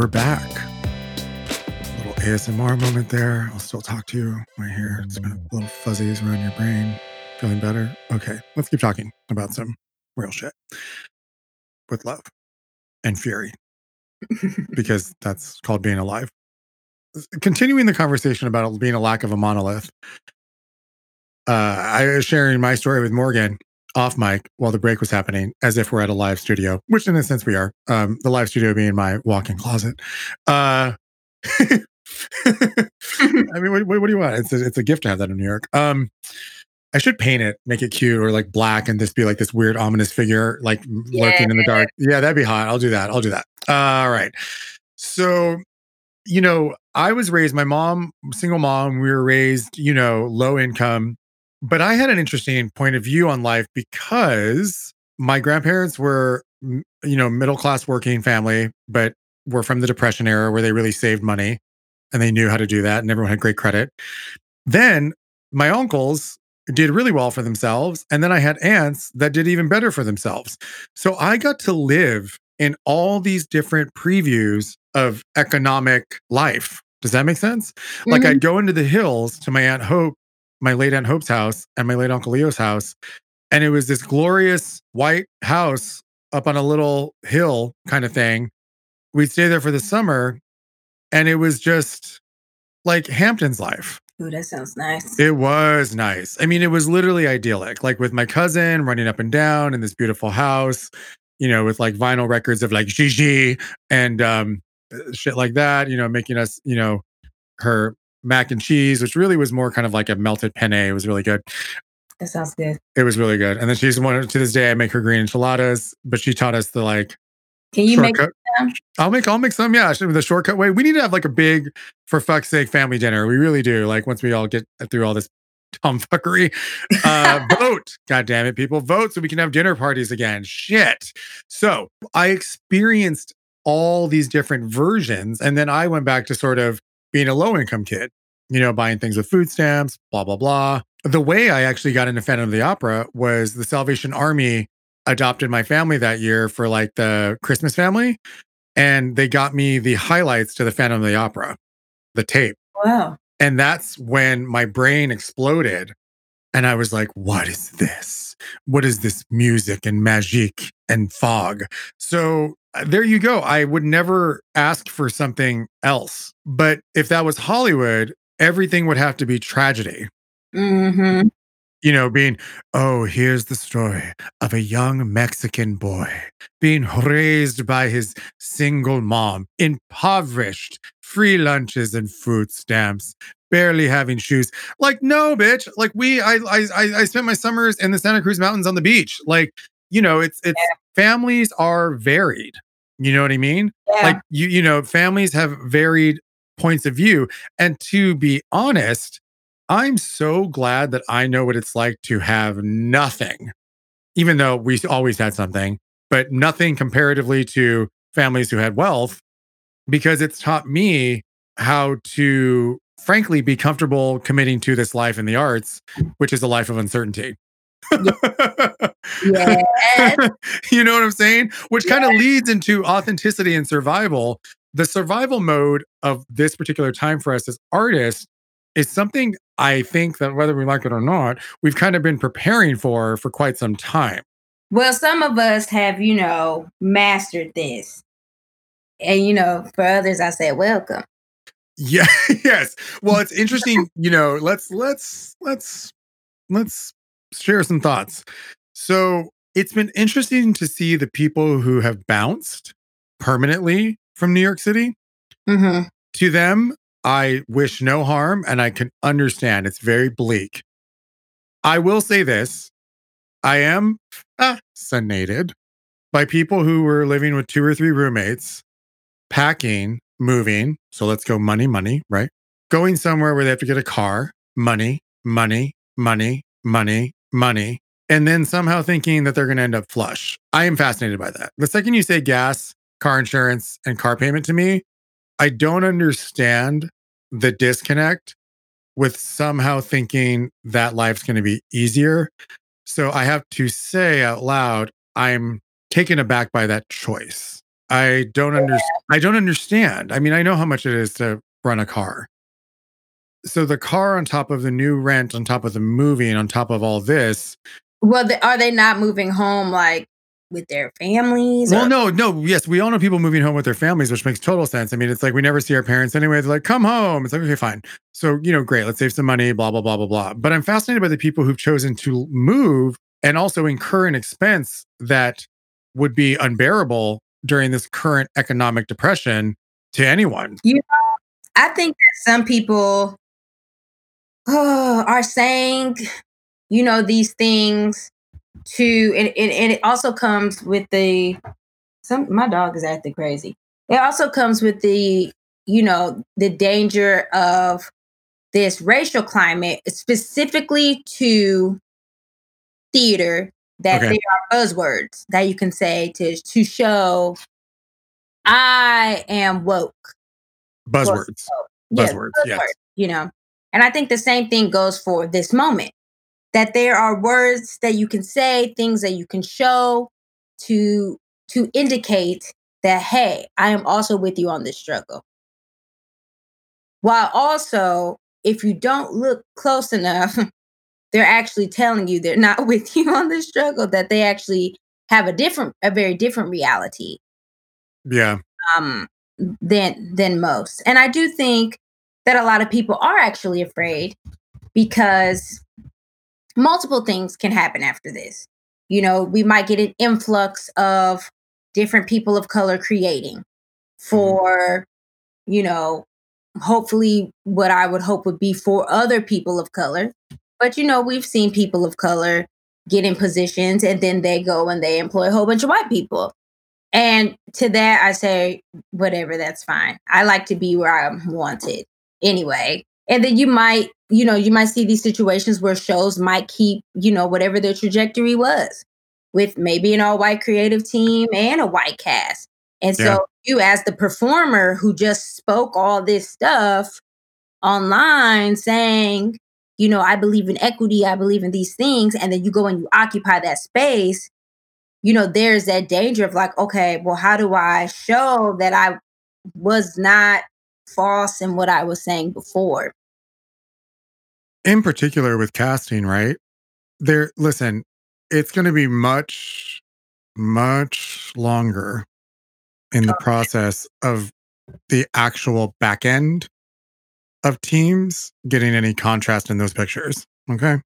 We're back. Little ASMR moment there. I'll still talk to you right here. It's got little fuzzies around your brain. Feeling better? Okay, let's keep talking about some real shit with love and fury. because that's called being alive. Continuing the conversation about being a lack of a monolith, uh, I was sharing my story with Morgan off mic while the break was happening, as if we're at a live studio, which in a sense we are. Um, the live studio being my walk-in closet. Uh, I mean, what, what, do you want? It's a, it's a gift to have that in New York. Um, I should paint it, make it cute or like black and just be like this weird ominous figure, like yeah. lurking in the dark. Yeah, that'd be hot. I'll do that. I'll do that. Uh, all right. So, you know, I was raised, my mom, single mom, we were raised, you know, low income, but I had an interesting point of view on life because my grandparents were, you know, middle class working family, but were from the Depression era where they really saved money and they knew how to do that and everyone had great credit. Then my uncles did really well for themselves. And then I had aunts that did even better for themselves. So I got to live in all these different previews of economic life. Does that make sense? Mm-hmm. Like I'd go into the hills to my Aunt Hope, my late Aunt Hope's house, and my late Uncle Leo's house. And it was this glorious white house up on a little hill kind of thing. We'd stay there for the summer. And it was just like Hampton's life. Ooh, that sounds nice. It was nice. I mean, it was literally idyllic. Like with my cousin running up and down in this beautiful house, you know, with like vinyl records of like Gigi and um shit like that, you know, making us, you know, her mac and cheese, which really was more kind of like a melted penne. It was really good. That sounds good. It was really good. And then she's one to this day I make her green enchiladas, but she taught us the like can you shortcut. make some? I'll make I'll make some. Yeah, the shortcut way. We need to have like a big, for fuck's sake, family dinner. We really do. Like once we all get through all this tomfuckery, uh, vote. God damn it, people, vote so we can have dinner parties again. Shit. So I experienced all these different versions, and then I went back to sort of being a low income kid. You know, buying things with food stamps, blah blah blah. The way I actually got into Phantom of the Opera was the Salvation Army adopted my family that year for like the Christmas family. And they got me the highlights to the Phantom of the Opera, the tape. Wow. And that's when my brain exploded. And I was like, what is this? What is this music and magic and fog? So there you go. I would never ask for something else. But if that was Hollywood, everything would have to be tragedy. Mm-hmm you know, being, oh, here's the story of a young Mexican boy being raised by his single mom, impoverished, free lunches and food stamps, barely having shoes. Like, no, bitch. Like, we, I, I, I spent my summers in the Santa Cruz Mountains on the beach. Like, you know, it's, it's, yeah. families are varied. You know what I mean? Yeah. Like, you, you know, families have varied points of view. And to be honest, I'm so glad that I know what it's like to have nothing, even though we always had something, but nothing comparatively to families who had wealth, because it's taught me how to, frankly, be comfortable committing to this life in the arts, which is a life of uncertainty. Yeah. you know what I'm saying? Which kind of leads into authenticity and survival. The survival mode of this particular time for us as artists is something I think that whether we like it or not, we've kind of been preparing for for quite some time. Well, some of us have, you know, mastered this. And, you know, for others, I said, welcome. Yeah, yes. Well, it's interesting, you know, let's, let's, let's, let's share some thoughts. So it's been interesting to see the people who have bounced permanently from New York City. Mm-hmm. To them, I wish no harm and I can understand. It's very bleak. I will say this I am fascinated by people who were living with two or three roommates, packing, moving. So let's go money, money, right? Going somewhere where they have to get a car, money, money, money, money, money, and then somehow thinking that they're going to end up flush. I am fascinated by that. The second you say gas, car insurance, and car payment to me, I don't understand the disconnect with somehow thinking that life's going to be easier. So I have to say out loud, I'm taken aback by that choice. I don't understand. I don't understand. I mean, I know how much it is to run a car. So the car on top of the new rent, on top of the movie, and on top of all this. Well, are they not moving home like with their families. Well, or- no, no, yes, we all know people moving home with their families, which makes total sense. I mean, it's like we never see our parents anyway. They're like, come home. It's like, okay, fine. So, you know, great, let's save some money, blah, blah, blah, blah, blah. But I'm fascinated by the people who've chosen to move and also incur an expense that would be unbearable during this current economic depression to anyone. You I think that some people oh, are saying, you know, these things to, and, and, and it also comes with the, some, my dog is acting crazy. It also comes with the, you know, the danger of this racial climate, specifically to theater, that Okay. there are buzzwords that you can say to to show I am woke. Buzzwords. Buzzwords, buzzword, yes. You know, and I think the same thing goes for this moment. That there are words that you can say, things that you can show to to indicate that hey, I am also with you on this struggle. While also, if you don't look close enough, they're actually telling you they're not with you on this struggle, that they actually have a different, a very different reality Yeah. um than than most. And I do think that a lot of people are actually afraid because multiple things can happen after this. You know, we might get an influx of different people of color creating mm-hmm. for, you know, hopefully what I would hope would be for other people of color. But you know, we've seen people of color get in positions and then they go and they employ a whole bunch of white people. And to that, I say, whatever, that's fine. I like to be where I'm wanted anyway. And then you might, you know, you might see these situations where shows might keep, you know, whatever their trajectory was with maybe an all white creative team and a white cast. And so Yeah. you, as the performer who just spoke all this stuff online saying, you know, I believe in equity, I believe in these things, and then you go and you occupy that space, you know, there's that danger of like, okay, well, how do I show that I was not false in what I was saying before? in particular with casting, right? There, listen, it's going to be much, much longer in the process of the actual back end of teams getting any contrast in those pictures. Okay,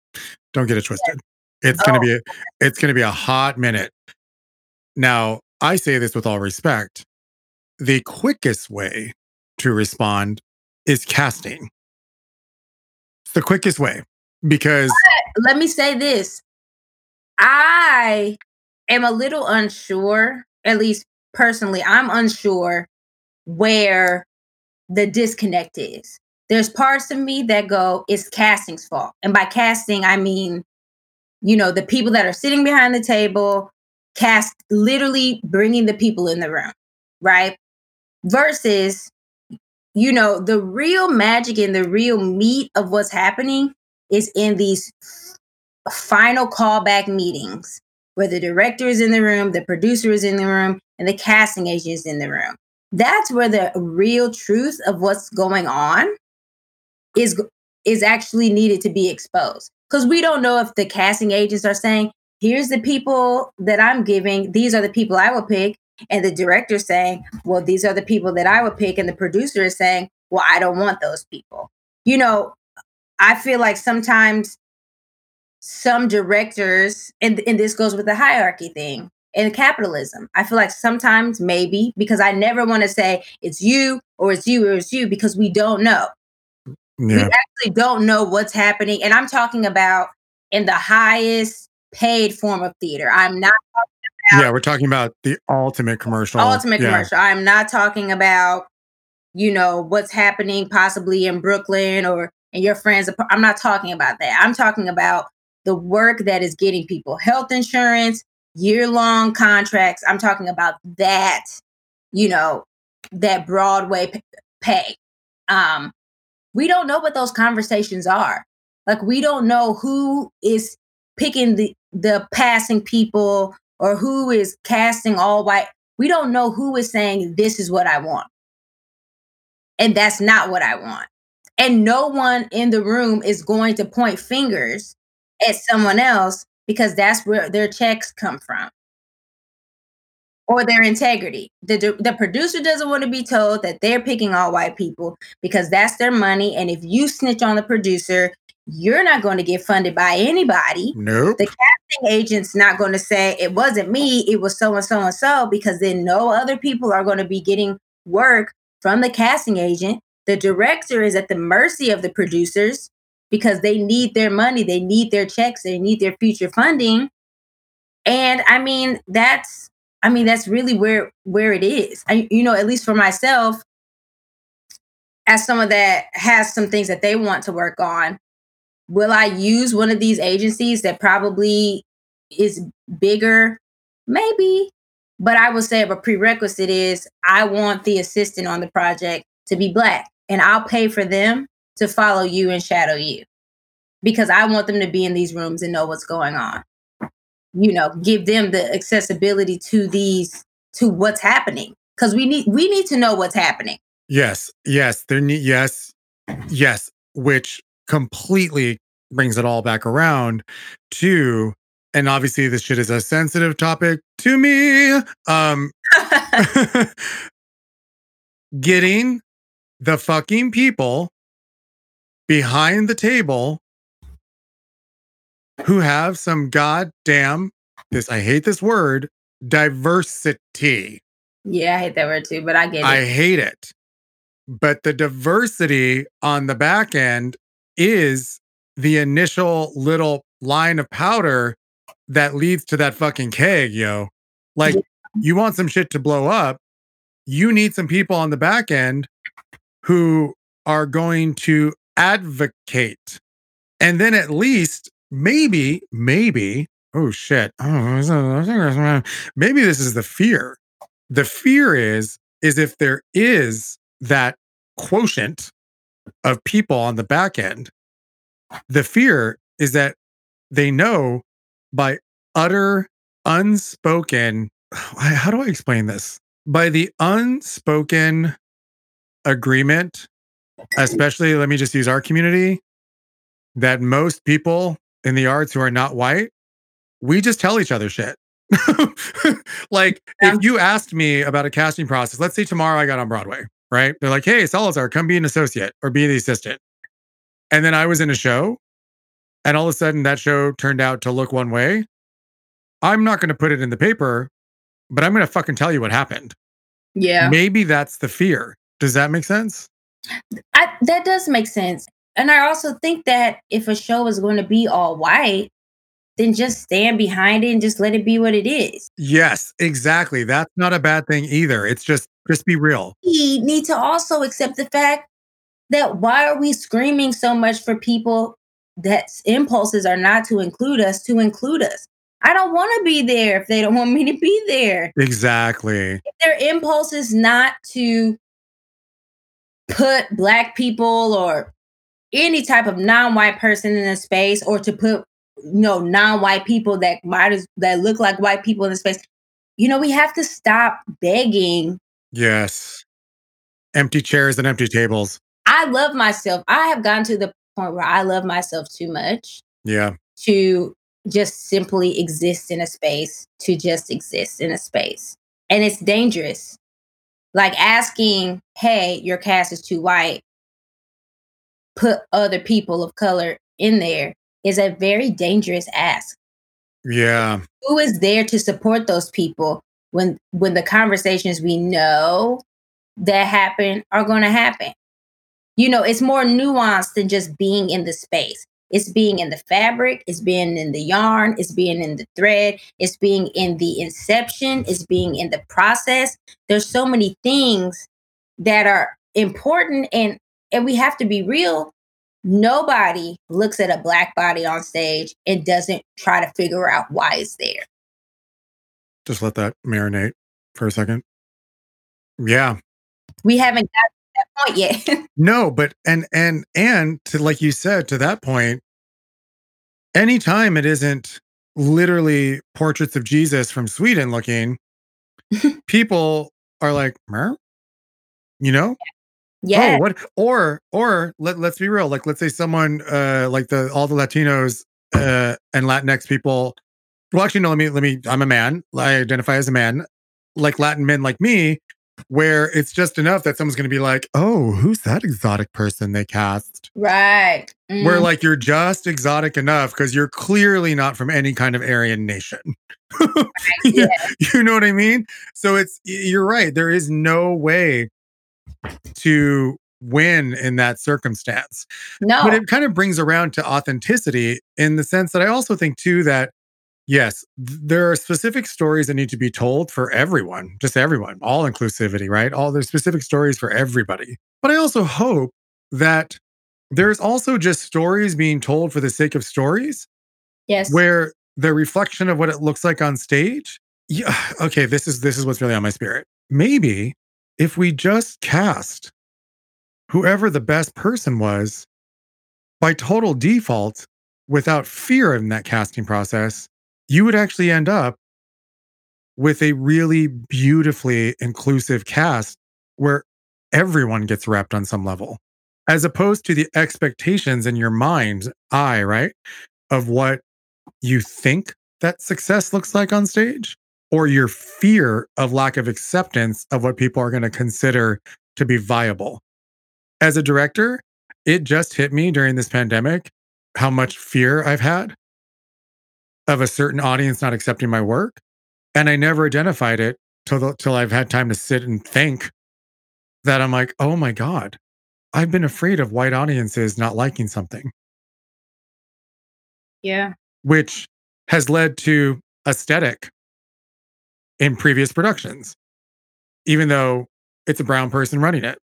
don't get it twisted. It's going to oh. be, a, it's going to be a hot minute. Now, I say this with all respect. The quickest way to respond is casting. It's the quickest way because Let me say this I am a little unsure, at least personally, I'm unsure where the disconnect is. There's parts of me that go, it's casting's fault. And by casting, I mean, you know, the people that are sitting behind the table, cast literally bringing the people in the room, right? Versus, you know, the real magic and the real meat of what's happening is in these final callback meetings where the director is in the room, the producer is in the room, and the casting agent is in the room. That's where the real truth of what's going on is is actually needed to be exposed. Because we don't know if the casting agents are saying, here's the people that I'm giving, these are the people I will pick. And the director saying, well, these are the people that I would pick. And the producer is saying, well, I don't want those people. You know, I feel like sometimes some directors, and, and this goes with the hierarchy thing and capitalism. I feel like sometimes maybe because I never want to say it's you or it's you or it's you because we don't know. We actually don't know what's happening. And I'm talking about in the highest paid form of theater. I'm not yeah, we're talking about the ultimate commercial. ultimate yeah. commercial. I'm not talking about, you know, what's happening possibly in Brooklyn or in your friends. I'm not talking about that. I'm talking about the work that is getting people health insurance, year long contracts. I'm talking about that, you know, that Broadway pay. Um, we don't know what those conversations are. Like we don't know who is picking the the passing people or who is casting all white. We don't know who is saying this is what I want. And that's not what I want. And no one in the room is going to point fingers at someone else because that's where their checks come from. or their integrity. The the producer doesn't want to be told that they're picking all white people because that's their money. And if you snitch on the producer, you're not going to get funded by anybody. Nope. The casting agent's not going to say it wasn't me, it was so and so and so, because then no other people are going to be getting work from the casting agent. The director is at the mercy of the producers because they need their money, they need their checks, they need their future funding. And I mean, that's I mean, that's really where where it is. I, you know, at least for myself, as someone that has some things that they want to work on, will I use one of these agencies that probably is bigger? Maybe. But I would say a prerequisite is I want the assistant on the project to be black and I'll pay for them to follow you and shadow you because I want them to be in these rooms and know what's going on. You know, give them the accessibility to these to what's happening because we need we need to know what's happening. Yes, yes, there need yes, yes, which completely brings it all back around to and obviously this shit is a sensitive topic to me. Um getting the fucking people behind the table who have some goddamn this I hate this word diversity. Yeah, I hate that word too, but I get it. I hate it. But the diversity on the back end is the initial little line of powder that leads to that fucking keg, yo. Like, you want some shit to blow up, you need some people on the back end who are going to advocate. And then at least, maybe, maybe, oh shit. Oh, is that- I think that's- maybe this is the fear. The fear is, is if there is that quotient of people on the back end, the fear is that they know by utter unspoken how do I explain this? By the unspoken agreement, especially let me just use our community, that most people in the arts who are not white, we just tell each other shit. like Yeah. if you asked me about a casting process, let's say tomorrow I got on Broadway, right? They're like, hey, Salazar, come be an associate or be the assistant. And then I was in a show, and all of a sudden that show turned out to look one way. I'm not going to put it in the paper, but I'm going to fucking tell you what happened. yeah. Maybe that's the fear. Does that make sense? I, that does make sense. And I also think that if a show is going to be all white, then just stand behind it and just let it be what it is. Yes, exactly. That's not a bad thing either. It's just just be real. We need to also accept the fact that why are we screaming so much for people that impulses are not to include us to include us? I don't want to be there if they don't want me to be there. Exactly. If their impulse is not to put black people or any type of non-white person in a space or to put you know non-white people that might as that look like white people in the space. You know we have to stop begging. Yes. Empty chairs and empty tables. i love myself. I have gotten to the point where i love myself too much Yeah. to just simply exist in a space to just exist in a space. And it's dangerous. Like asking hey your cast is too white. Put other people of color in there is a very dangerous ask. Yeah. who is there to support those people when when the conversations we know that happen are going to happen? You know it's more nuanced than just being in the space. It's being in the fabric it's being in the yarn it's being in the thread it's being in the inception it's being in the process. There's so many things that are important and and we have to be real nobody looks at a black body on stage and doesn't try to figure out why it's there Just let that marinate for a second. Yeah. we haven't got to that point yet No, but and and and to like you said to that point, anytime it isn't literally portraits of Jesus from Sweden looking, people are like, "Mer?" you know, yeah oh, what? Or or let let's be real, like let's say someone uh like the all the Latinos uh and Latinx people. Well, actually, no. Let me let me. I'm a man. I identify as a man. like Latin men like me, where it's just enough that someone's going to be like, "Oh, who's that exotic person they cast?" Right. Where Mm. like you're just exotic enough because you're clearly not from any kind of Aryan nation. Yeah. you know what I mean? So it's you're right. There is no way to win in that circumstance. no. But it kind of brings around to authenticity in the sense that I also think too that yes, th- there are specific stories that need to be told for everyone, just everyone, all inclusivity, right? All there's specific stories for everybody. But I also hope that there's also just stories being told for the sake of stories yes. where the reflection of what it looks like on stage yeah okay this is this is what's really on my spirit maybe if we just cast whoever the best person was by total default without fear in that casting process you would actually end up with a really beautifully inclusive cast where everyone gets wrapped on some level as opposed to the expectations in your mind's eye right of what you think that success looks like on stage or your fear of lack of acceptance of what people are going to consider to be viable. As a director, it just hit me during this pandemic how much fear I've had of a certain audience not accepting my work. And I never identified it till, the, till I've had time to sit and think that I'm like, oh my God, I've been afraid of white audiences not liking something yeah. which has led to aesthetic in previous productions, even though it's a brown person running it.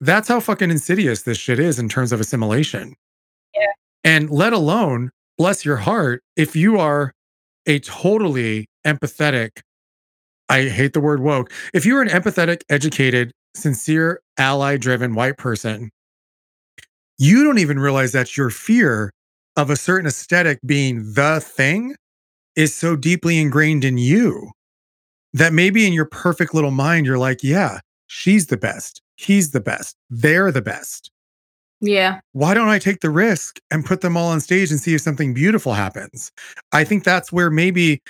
That's how fucking insidious this shit is in terms of assimilation. Yeah. And let alone, bless your heart, if you are a totally empathetic, I hate the word woke, if you're an empathetic, educated, sincere, ally driven white person, you don't even realize that your fear of a certain aesthetic being the thing is so deeply ingrained in you that maybe in your perfect little mind, you're like, yeah, she's the best. He's the best. They're the best. Yeah. Why don't I take the risk and put them all on stage and see if something beautiful happens? I think that's where maybe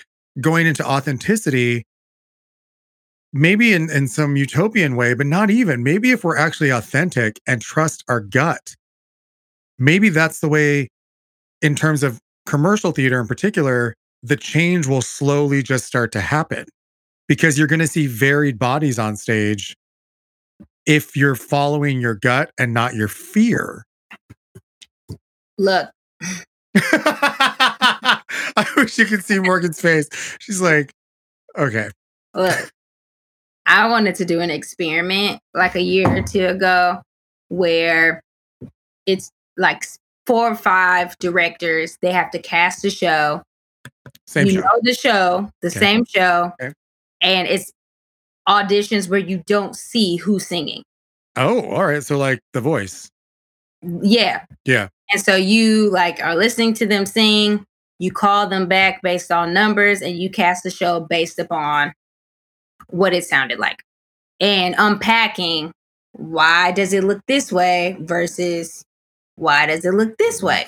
going into authenticity, maybe in, in some utopian way, but not even. Maybe if we're actually authentic and trust our gut, maybe that's the way in terms of commercial theater in particular, the change will slowly just start to happen because you're going to see varied bodies on stage if you're following your gut and not your fear. Look, I wish you could see Morgan's face. She's like, okay. look. I wanted to do an experiment like a year or two ago where it's like four or five directors. They have to cast a show. Same you show. know the show, the Okay. same show, Okay. and it's auditions where you don't see who's singing. Oh, all right. So like the voice. Yeah. Yeah. And so you like are listening to them sing, you call them back based on numbers, and you cast the show based upon what it sounded like. And unpacking why does it look this way versus why does it look this mm-hmm. way?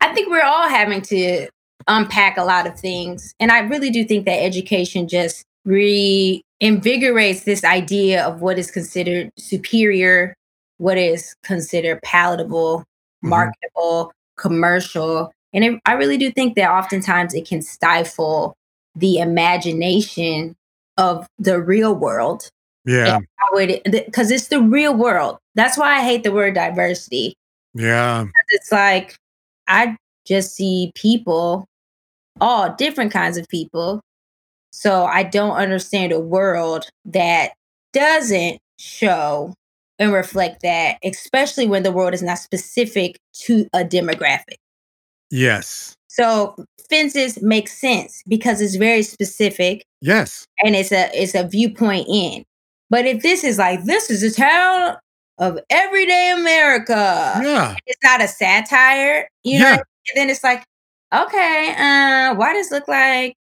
I think we're all having to unpack a lot of things. And I really do think that education just reinvigorates this idea of what is considered superior, what is considered palatable, Mhm. marketable, commercial. And it, I really do think that oftentimes it can stifle the imagination of the real world. Yeah. Because it's the real world. That's why I hate the word diversity. Yeah. It's like, I just see people, all different kinds of people. So I don't understand a world that doesn't show and reflect that, especially when the world is not specific to a demographic. Yes. So fences make sense because it's very specific Yes. and it's a it's a viewpoint in. But if this is like this is a town of everyday America, Yeah. it's not a satire, you know. And then it's like, okay, uh, why does it look like,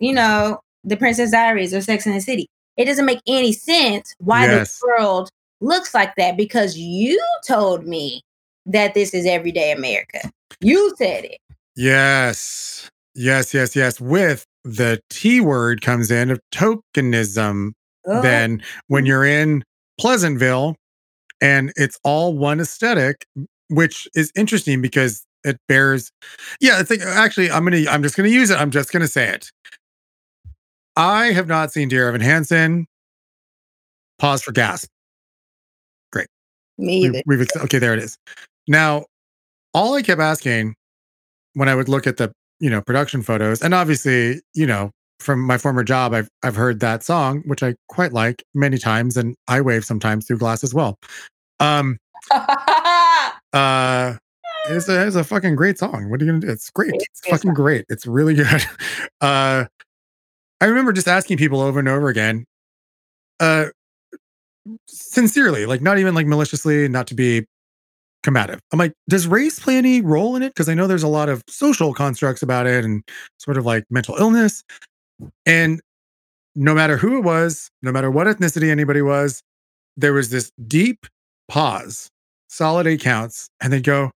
you know, the Princess Diaries or Sex in the City? It doesn't make any sense why Yes. the world looks like that because you told me that this is everyday America. You said it. Yes. Yes. Yes. Yes. With the T word comes in of tokenism Oh, than when you're in Pleasantville and it's all one aesthetic, which is interesting because it bears. Yeah, it's like actually, I'm gonna, I'm just gonna use it. I'm just gonna say it. I have not seen Dear Evan Hansen. Pause for gasp. me We-. We've, okay, there it is. Now, all I kept asking when I would look at the you know production photos, and obviously you know from my former job, I've I've heard that song, which I quite like many times, and I wave sometimes through glass as well. Um, uh, it's a it's a fucking great song. What are you gonna do? It's great. It's It's fucking great. It's really good. Uh, I remember just asking people over and over again, uh, sincerely, like not even like maliciously, not to be combative. I'm like, does race play any role in it? Because I know there's a lot of social constructs about it and sort of like mental illness. And no matter who it was, no matter what ethnicity anybody was, there was this deep pause, solid eight counts, and they'd go,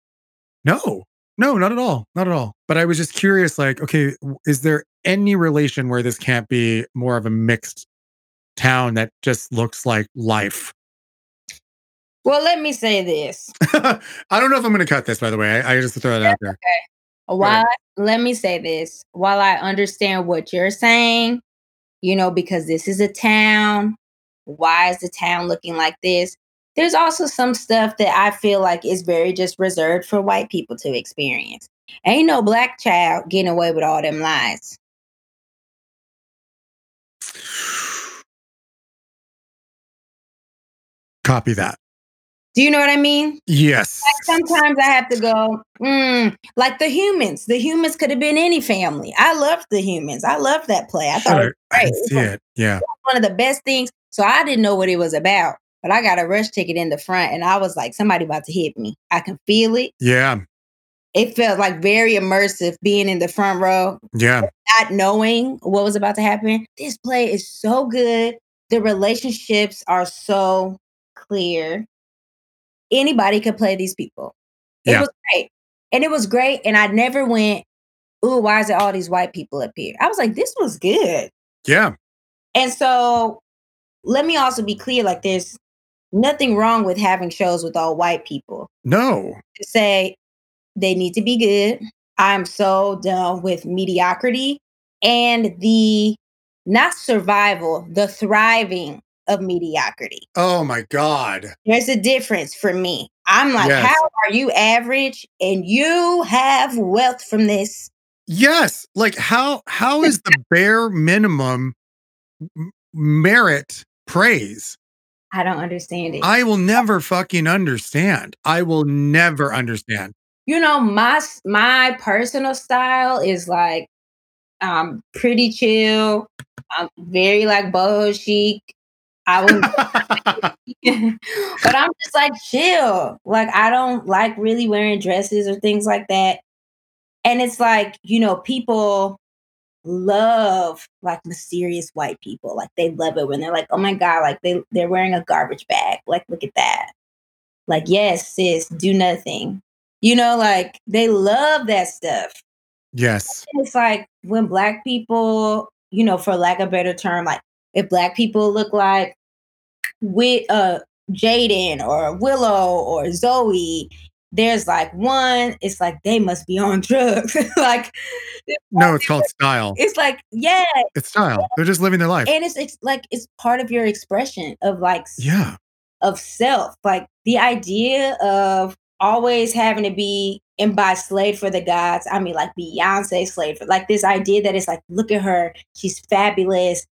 no, no, not at all, not at all. But I was just curious, like, okay, is there any relation where this can't be more of a mixed town that just looks like life? well, let me say this. I don't know if I'm going to cut this, by the way. I, I just throw that out there. While let me say this, while I understand what you're saying, you know, because this is a town, why is the town looking like this? There's also some stuff that I feel like is very just reserved for white people to experience. Ain't no black child getting away with all them lies. Copy that. Do you know what I mean? Yes. Sometimes I have to go, mm, like the humans. The humans could have been any family. I loved the humans. I loved that play. I thought it was. I great. It see it. Yeah. one of the best things. So I didn't know what it was about, but I got a rush ticket in the front and I was like, somebody about to hit me. I can feel it. Yeah. It felt like very immersive being in the front row, Yeah. not knowing what was about to happen. This play is so good. The relationships are so clear. Anybody could play these people. It Yeah. was great. And it was great. And I never went, ooh, why is it all these white people up here? I was like, this was good. Yeah. And so let me also be clear like there's nothing wrong with having shows with all white people. No. To say they need to be good. I'm so done with mediocrity and the not survival, the thriving of mediocrity. Oh my God. There's a difference for me. I'm like, Yes. how are you average and you have wealth from this? Yes. Like how how is the bare minimum merit praise? I don't understand it. I will never fucking understand. I will never understand. you know my my personal style is like um pretty chill i'm very like boho chic i would but i'm just like chill like i don't like really wearing dresses or things like that and it's like you know people love like mysterious white people like they love it when they're like oh my god like they they're wearing a garbage bag like look at that. Like yes sis do nothing. You know like they love that stuff. Yes. And it's like when black people you know for lack of a better term like if black people look like with uh jaden or willow or zoe there's like one it's like they must be on drugs like No, it's called style. it's like yeah It's style. They're just living their life. and it's, it's like it's part of your expression of like Yeah. of self like the idea of always having to be and by slave for the gods i mean like beyonce slave for like this idea that it's like look at her she's fabulous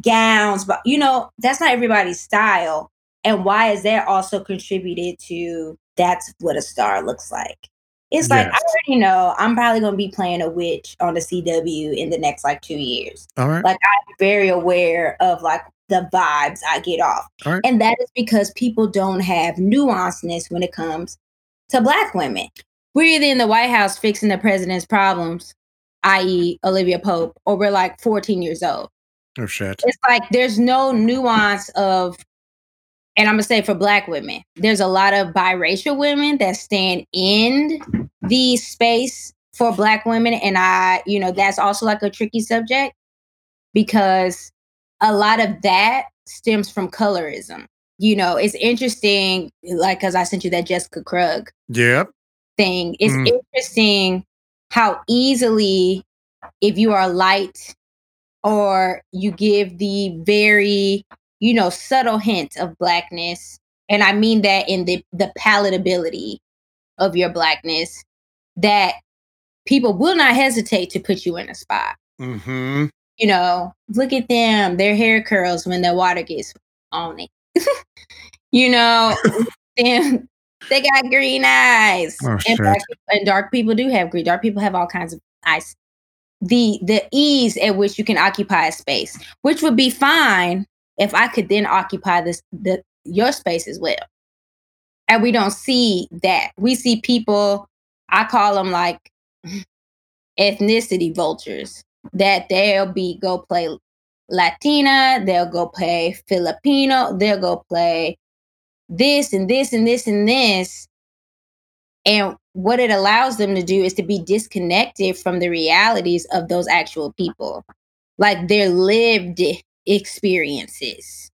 gowns but you know that's not everybody's style and why is that also contributed to that's what a star looks like it's like i already know i'm probably going to be playing a witch on the cw in the next like two years All right. like I'm very aware of like the vibes I get off. Right. And that is because people don't have nuanceness when it comes to black women. We're either in the White House fixing the president's problems, i.e. Olivia Pope, or we're like 14 years old. Oh shit. It's like there's no nuance of and I'm gonna say for black women, there's a lot of biracial women that stand in the space for black women and i you know that's also like a tricky subject because a lot of that stems from colorism you know it's interesting like because i sent you that jessica krug Yep. thing it's Mm. interesting how easily if you are light or you give the very you know subtle hint of blackness and i mean that in the the palatability of your blackness that people will not hesitate to put you in a spot. Mm-hmm. you know look at them their hair curls when the water gets on it. You know them they got green eyes. Oh, and, black and dark people do have green dark people have all kinds of eyes. The the ease at which you can occupy a space which would be fine if i could then occupy this the your space as well. And we don't see that. We see people i call them like ethnicity vultures that they'll be go play latina they'll go play filipino they'll go play this and this and this and this. And what it allows them to do is to be disconnected from the realities of those actual people. Like their lived experiences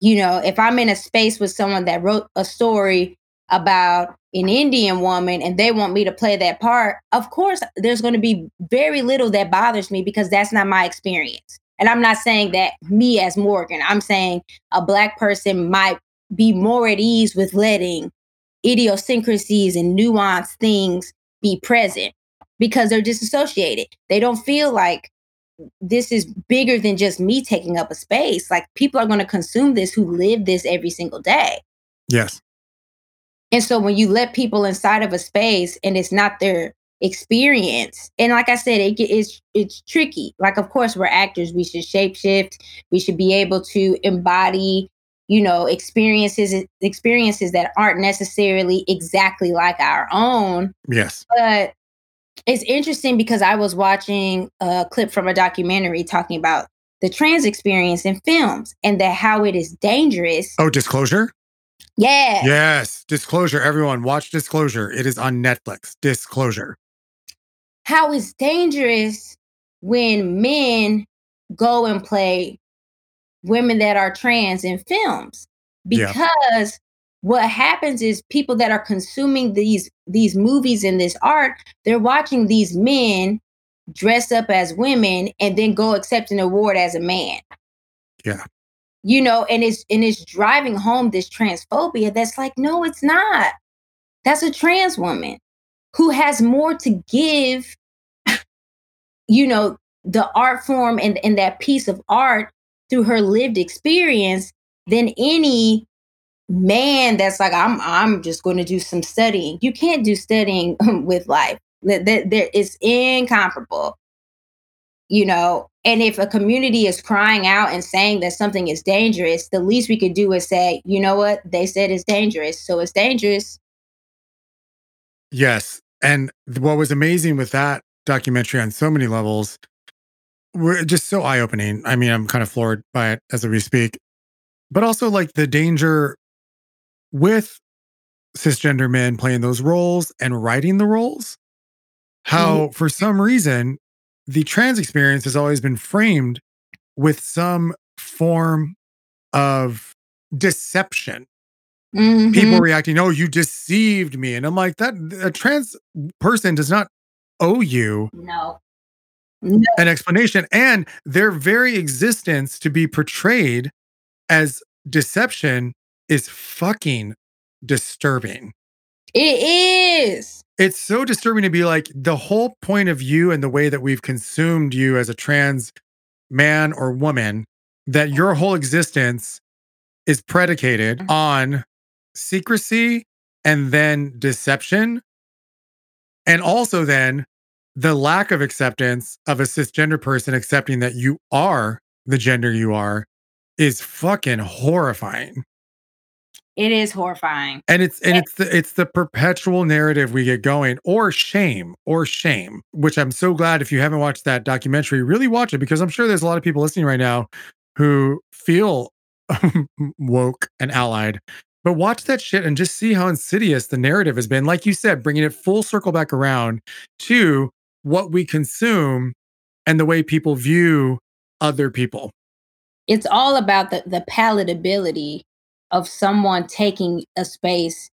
you know if i'm in a space with someone that wrote a story about an indian woman and they want me to play that part of course there's going to be very little that bothers me because that's not my experience and i'm not saying that me as morgan i'm saying a black person might be more at ease with letting idiosyncrasies and nuanced things be present because they're disassociated. They don't feel like this is bigger than just me taking up a space. Like people are going to consume this who live this every single day. Yes. And so when you let people inside of a space and it's not their experience, and like I said, it, it's it's tricky. Like of course we're actors, we should shapeshift, we should be able to embody, you know, experiences experiences that aren't necessarily exactly like our own. Yes. But it's interesting because I was watching a clip from a documentary talking about the trans experience in films and that how it is dangerous. Oh, disclosure? Yeah. Yes. Disclosure. Everyone, watch Disclosure. It is on Netflix. Disclosure. how it's dangerous when men go and play women that are trans in films Yeah. What happens is people that are consuming these these movies and this art they're watching these men dress up as women and then go accept an award as a man Yeah. you know and it's and it's driving home this transphobia that's like no it's not that's a trans woman who has more to give you know the art form and, and that piece of art through her lived experience than any man that's like i'm i'm just going to do some studying you can't do studying with life that that- incomparable you know and if a community is crying out and saying that something is dangerous the least we could do is say you know what they said it's dangerous so it's dangerous Yes. And what was amazing with that documentary on so many levels were just so eye opening. I mean, I'm kind of floored by it as we speak, but also like the danger with cisgender men playing those roles and writing the roles. How, for some reason, the trans experience has always been framed with some form of deception. People Mhm. reacting, "Oh, you deceived me," and I'm like, "That a trans person does not owe you no. No. an explanation, and their very existence to be portrayed as deception is fucking disturbing." it is It's so disturbing to be like the whole point of you and the way that we've consumed you as a trans man or woman, that your whole existence is predicated mm-hmm. on secrecy and then deception. And also then the lack of acceptance of a cisgender person accepting that you are the gender you are is fucking horrifying. It is horrifying And it's and eh it's the it's the perpetual narrative we get going, or shame, or shame. Which I'm so glad if you haven't watched that documentary, really watch it because I'm sure there's a lot of people listening right now who feel woke and allied, But watch that shit and just see how insidious the narrative has been. Like you said, bringing it full circle back around to what we consume and the way people view other people. It's all about the, the palatability of someone taking a space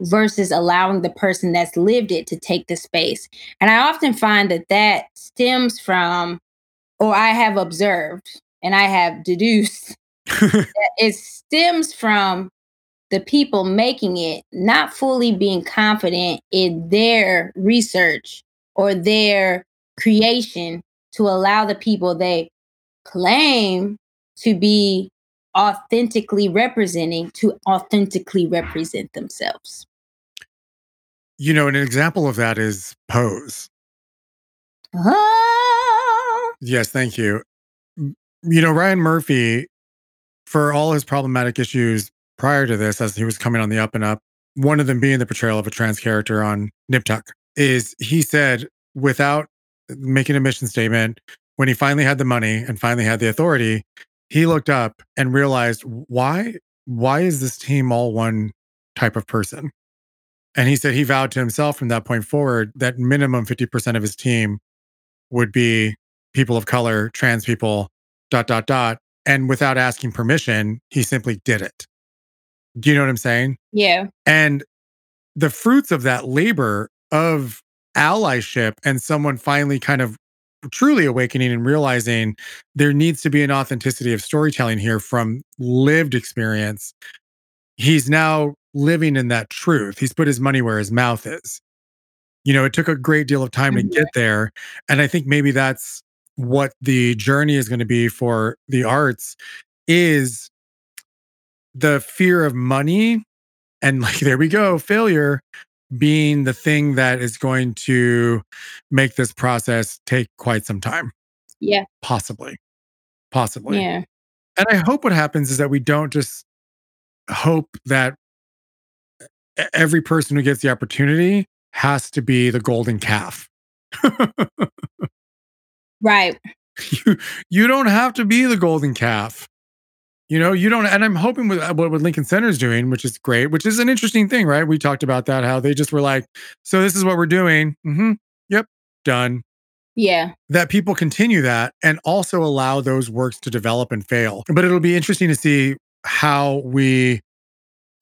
versus allowing the person that's lived it to take the space. And I often find that that stems from, or I have observed and I have deduced that it stems from the people making it not fully being confident in their research or their creation to allow the people they claim to be authentically representing to authentically represent themselves. You know, an example of that is Pose. Ah, Yes, thank you. You know, Ryan Murphy, for all his problematic issues prior to this, as he was coming on the up and up, one of them being the portrayal of a trans character on Nip Tuck, is he said, without making a mission statement, when he finally had the money and finally had the authority, he looked up and realized why why is this team all one type of person? And he said he vowed to himself from that point forward that minimum 50% of his team would be people of color, trans people, dot, dot, dot. And without asking permission, he simply did it. Do you know what I'm saying? yeah. And the fruits of that labor of allyship and someone finally kind of truly awakening and realizing there needs to be an authenticity of storytelling here from lived experience. He's now living in that truth. He's put his money where his mouth is. You know, it took a great deal of time to mm-hmm. get there. And I think maybe that's what the journey is going to be for the arts is the fear of money and like there we go failure being the thing that is going to make this process take quite some time Yeah. possibly possibly Yeah. and i hope what happens is that we don't just hope that every person who gets the opportunity has to be the golden calf Right. you, you don't have to be the golden calf. You know, you don't, and I'm hoping with uh, what, what Lincoln Center is doing, which is great, which is an interesting thing, right? We talked about that, how they just were like, so this is what we're doing. hmm Yep, done. Yeah. That people continue that and also allow those works to develop and fail. But it'll be interesting to see how we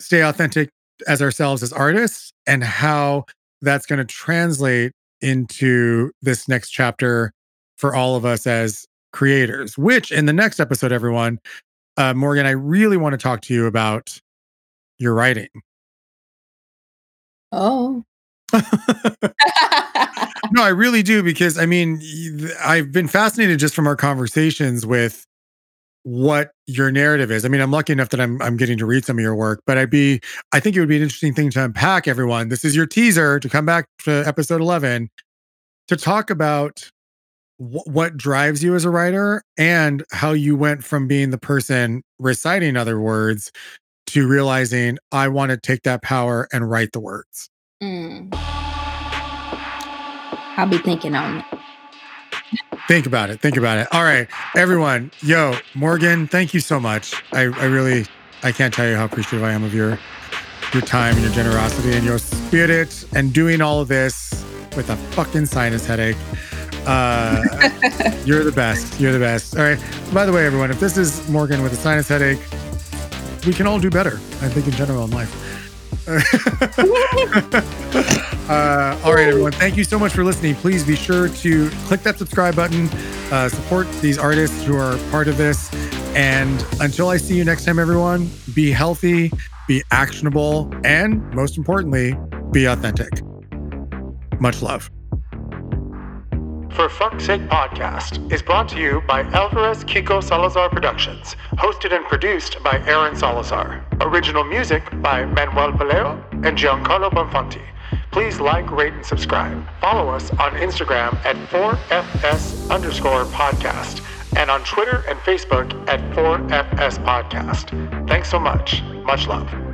stay authentic as ourselves as artists and how that's going to translate into this next chapter for all of us as creators, which in the next episode, everyone, uh, Morgan, I really want to talk to you about your writing. Oh. no, I really do because I mean, I've been fascinated just from our conversations with what your narrative is. I mean, I'm lucky enough that I'm I'm getting to read some of your work, but I'd be I think it would be an interesting thing to unpack everyone. This is your teaser to come back to episode 11 to talk about wh- what drives you as a writer and how you went from being the person reciting other words to realizing I want to take that power and write the words. Mm. I'll be thinking on it. Think about it. Think about it. All right, everyone. Yo, Morgan, thank you so much. I, I really, I can't tell you how appreciative I am of your, your time and your generosity and your spirit and doing all of this with a fucking sinus headache. Uh, you're the best. You're the best. All right. By the way, everyone, if this is Morgan with a sinus headache, we can all do better. I think in general in life. uh, all right, everyone. Thank you so much for listening. Please be sure to click that subscribe button, uh, support these artists who are part of this. And until I see you next time, everyone, be healthy, be actionable, and most importantly, be authentic. Much love. For Fuck's Sake Podcast is brought to you by Alvarez Kiko Salazar Productions, hosted and produced by Aaron Salazar. Original music by Manuel Valero and Giancarlo Bonfanti. Please like, rate, and subscribe. Follow us on Instagram at 4FS underscore podcast and on Twitter and Facebook at 4FS Podcast. Thanks so much. Much love.